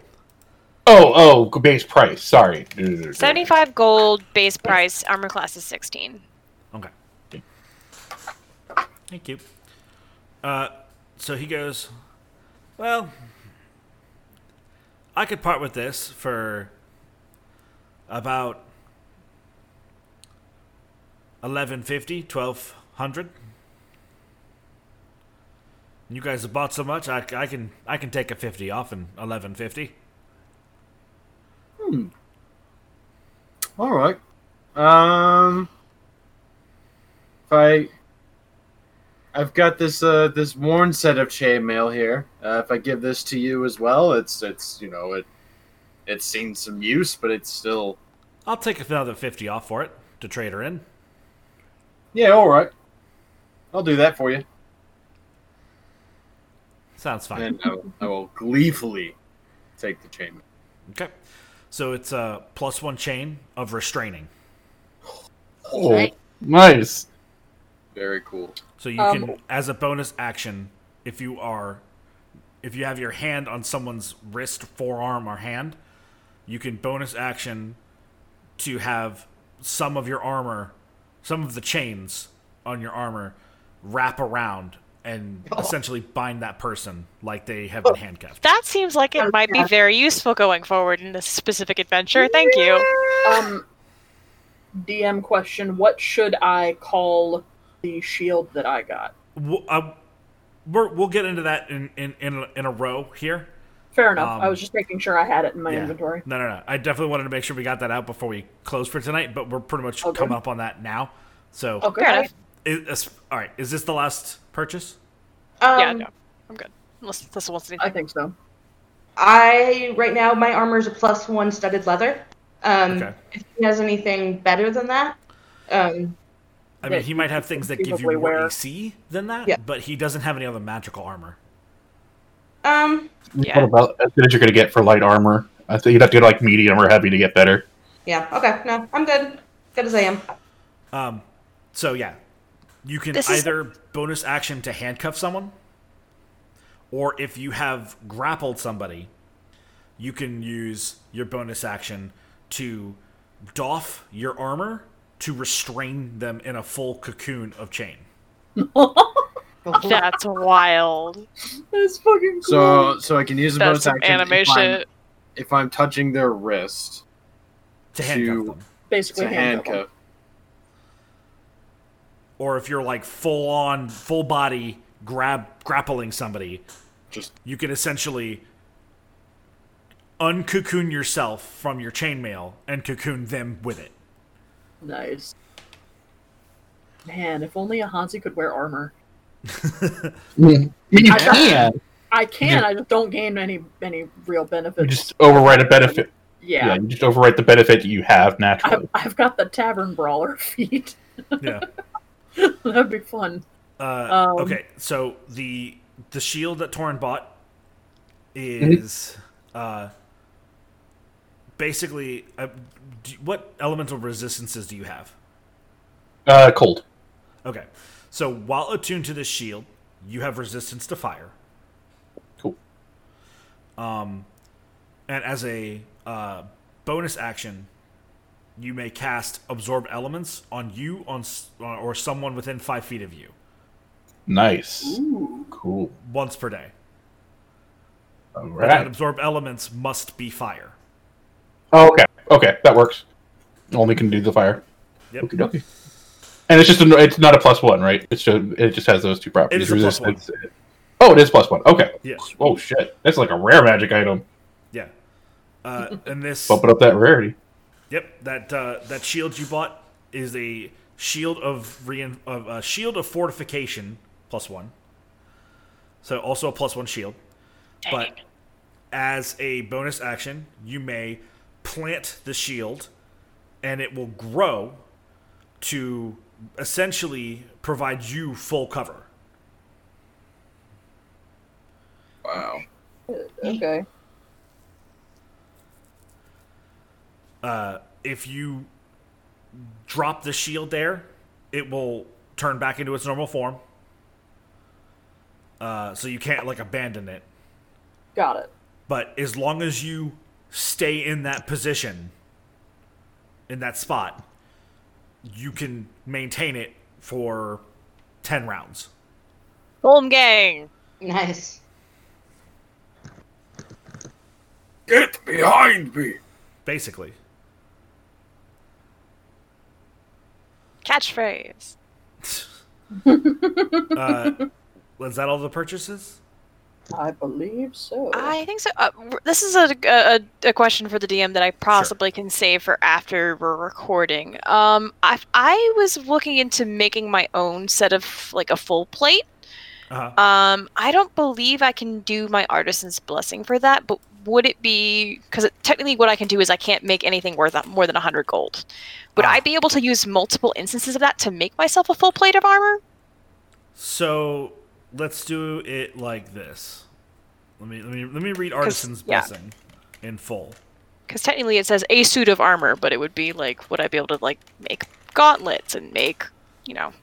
Oh, oh, base price. Sorry. 75 gold base price. Armor class is 16. Okay. Thank you. Uh, so he goes, Well, I could part with this for about 1150, 1200. You guys have bought so much, I, I can I can take a 50 off in 1150. Hmm. All right. Um, if I, I've got this uh this worn set of chainmail here. Uh, if I give this to you as well, it's it's you know it, it's seen some use, but it's still I'll take another 50 off for it to trade her in. yeah. All right. I'll do that for you, Sounds fine. and I will, I will gleefully take the chainmail. Okay. So it's a plus one chain of restraining. Oh, nice. Very cool. So you Um, can, as a bonus action, if you are, if you have your hand on someone's wrist, forearm, or hand, you can bonus action to have some of your armor, some of the chains on your armor, wrap around and essentially bind that person like they have been handcuffed. That seems like it might be very useful going forward in this specific adventure. Thank you. Um, DM question: What should I call the shield that I got? We'll, uh, we're, we'll get into that in in in a, in a row here. Fair enough. I Um, was just making sure I had it in my Yeah. inventory. No, no, no. I definitely wanted to make sure we got that out before we close for tonight, but we're pretty much Okay. coming up on that now. So, Okay. Fair is, all right. Is this the last purchase? Um, yeah, no. I'm good. Unless this wants anything. I think so. I right now my armor is a plus one studded leather. Um, Okay. If he has anything better than that, um, I mean, he might have things that give you conceivably more wear. AC than that, Yeah. but he doesn't have any other magical armor. um, Yeah. What about as good as you're gonna get for light armor? I think you'd have to go like medium or heavy to get better. yeah, okay, no, I'm good, good as I am. Um, so yeah, you can This is- either bonus action to handcuff someone, or if you have grappled somebody, you can use your bonus action to doff your armor to restrain them in a full cocoon of chain. That's wild. That's fucking cool. So so I can use the bonus action anime if I'm, if I'm touching their wrist To handcuff To- them. Basically, to handcuff 'em. handcuff. Or if you're like full on, full body grab grappling somebody, Just you can essentially uncocoon yourself from your chainmail and cocoon them with it. Nice. Man, if only Ahanzi could wear armor. You I- can. I can. I just don't gain any any real You benefits. just overwrite a benefit. Yeah. yeah. you just overwrite the benefit you have naturally. I've, I've got the tavern brawler feat. Yeah. That'd be fun. Uh, Um, okay, so the the shield that Torin bought is uh, basically uh, do, what elemental resistances do you have? Uh, cold. Okay, so while attuned to this shield, you have resistance to fire. Cool. Um, and as a uh, bonus action, you may cast absorb elements on you on or someone within five feet of you Nice. Ooh. Cool. once per day. All But that absorb elements must be fire. Oh, okay. Okay, that works. Only can do the fire. Yep. Okie dokie. And it's just a, it's not a plus one, right? It's just it just has those two properties. is a plus one. Oh, it is plus one. Okay. Yeah. Oh shit, that's like a rare magic item. Yeah. Uh, and this, Bumping up that rarity. Yep, that uh, that shield you bought is a shield of rein, of uh, shield of fortification plus one. So also a plus one shield, but as a bonus action, you may plant the shield, and it will grow to essentially provide you full cover. Wow. Okay. Uh, if you drop the shield there, it will turn back into its normal form. Uh, so you can't like abandon it. Got it. But as long as you stay in that position, in that spot, you can maintain it for 10 rounds. Home gang. Nice. Get behind me! Basically. Catchphrase. Uh, was that all the purchases? I believe so. I think so. Uh, this is a, a a question for the DM that I possibly can save for after we're recording. Um, I I was looking into making my own set of like a full plate. Uh-huh. Um, I don't believe I can do my artisan's blessing for that, but would it be because technically what I can do is I can't make anything worth more than hundred gold. Would Ah. I be able to use multiple instances of that to make myself a full plate of armor? So let's do it like this. Let me let me let me read Artisan's yeah. Blessing in full. Because technically it says a suit of armor, but it would be like, would I be able to like make gauntlets and make, you know,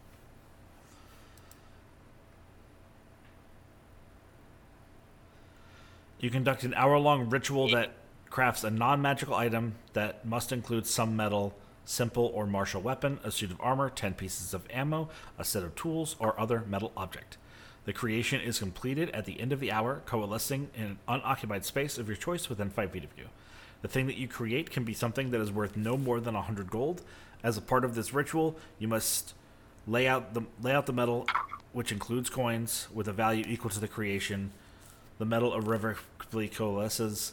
You conduct an hour-long ritual that crafts a non-magical item that must include some metal, simple or martial weapon, a suit of armor, 10 pieces of ammo, a set of tools, or other metal object. The creation is completed at the end of the hour, coalescing in an unoccupied space of your choice within 5 feet of you. The thing that you create can be something that is worth no more than 100 gold. As a part of this ritual, you must lay out the lay out the metal, which includes coins with a value equal to the creation. The metal irrevocably coalesces.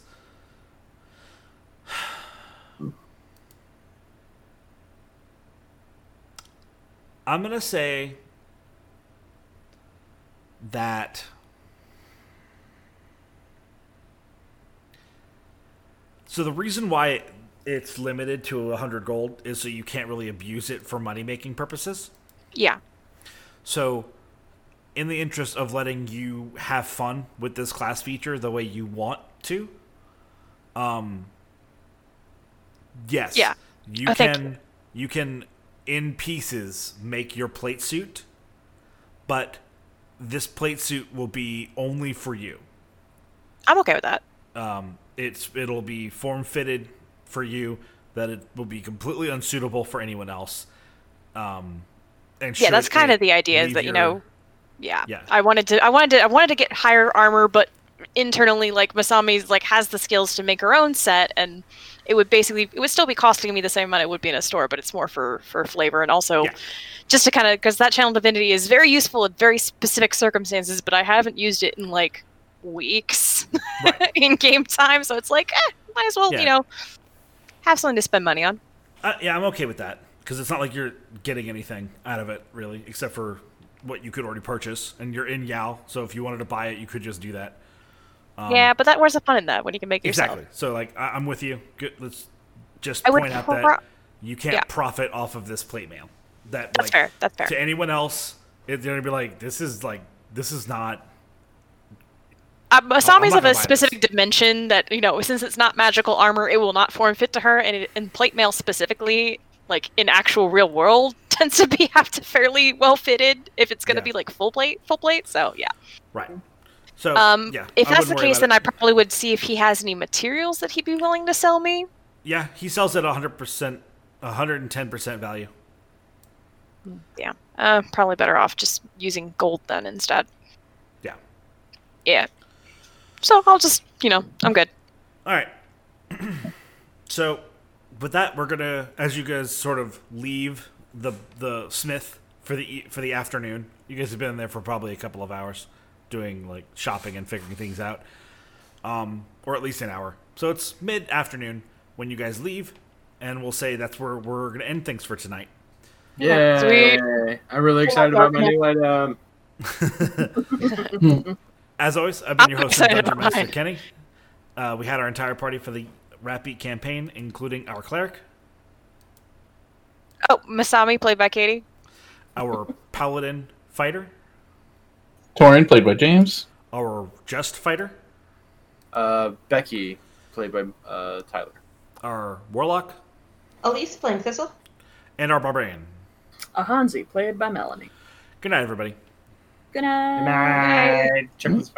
I'm gonna say that so the reason why it's limited to 100 gold is so you can't really abuse it for money making purposes. yeah. So, in the interest of letting you have fun with this class feature the way you want to, um, yes, Yeah. you think- can you can in pieces make your plate suit, but this plate suit will be only for you. I'm okay with that. Um, it's it'll be form fitted for you that it will be completely unsuitable for anyone else. Um, and Yeah, that's kind of the idea is that, you know, yeah. Yeah. I wanted to I wanted to I wanted to get higher armor, but internally like Masami's like has the skills to make her own set and it would basically it would still be costing me the same amount it would be in a store, but it's more for for flavor and also Yeah. just to kind of because that channel divinity is very useful in very specific circumstances, but I haven't used it in like weeks Right. in game time, so it's like eh, might as well Yeah. you know have something to spend money on. Uh, yeah, I'm okay with that because it's not like you're getting anything out of it really, except for what you could already purchase, and you're in Yao, so if you wanted to buy it, you could just do that. Um, yeah, but that where's the fun in that when you can make it yourself? exactly. So like, I- I'm with you. Good. Let's just I point out pro- that you can't yeah. profit off of this plate mail. That That's like fair. That's fair. to anyone else, it, they're gonna be like, this is like, this is not. Uh, Masami's of a specific dimension that you know, since it's not magical armor, it will not form fit to her, and it, and plate mail specifically, like in actual real world, tends to be have to fairly well fitted if it's going to Yeah. be like full plate, full plate. So yeah. Right. So Um, yeah, if I that's the case, then I probably would see if he has any materials that he'd be willing to sell me. yeah, he sells at 100 percent, 110 percent value. Yeah, uh, probably better off just using gold then instead. Yeah. Yeah. So I'll just, you know, I'm good. All right. so, with that, we're gonna, as you guys sort of leave the the smith for the e- for the afternoon. You guys have been there for probably a couple of hours, doing like shopping and figuring things out, um, or at least an hour. So it's mid afternoon when you guys leave, and we'll say that's where we're gonna end things for tonight. Yeah, Sweet. I'm really excited about my new item. As always, I've been your host, and excited Dungeon Master. Kenny, Uh, we had our entire party for the Ratbeak campaign, including our cleric, Oh, Masami, played by Katie. our paladin fighter, Torin, played by James. our just fighter, Uh, Becky, played by uh, Tyler. our warlock, Elise playing Thistle. and our barbarian. Ahanzi, played by Melanie. Good night, everybody. Good night. Check this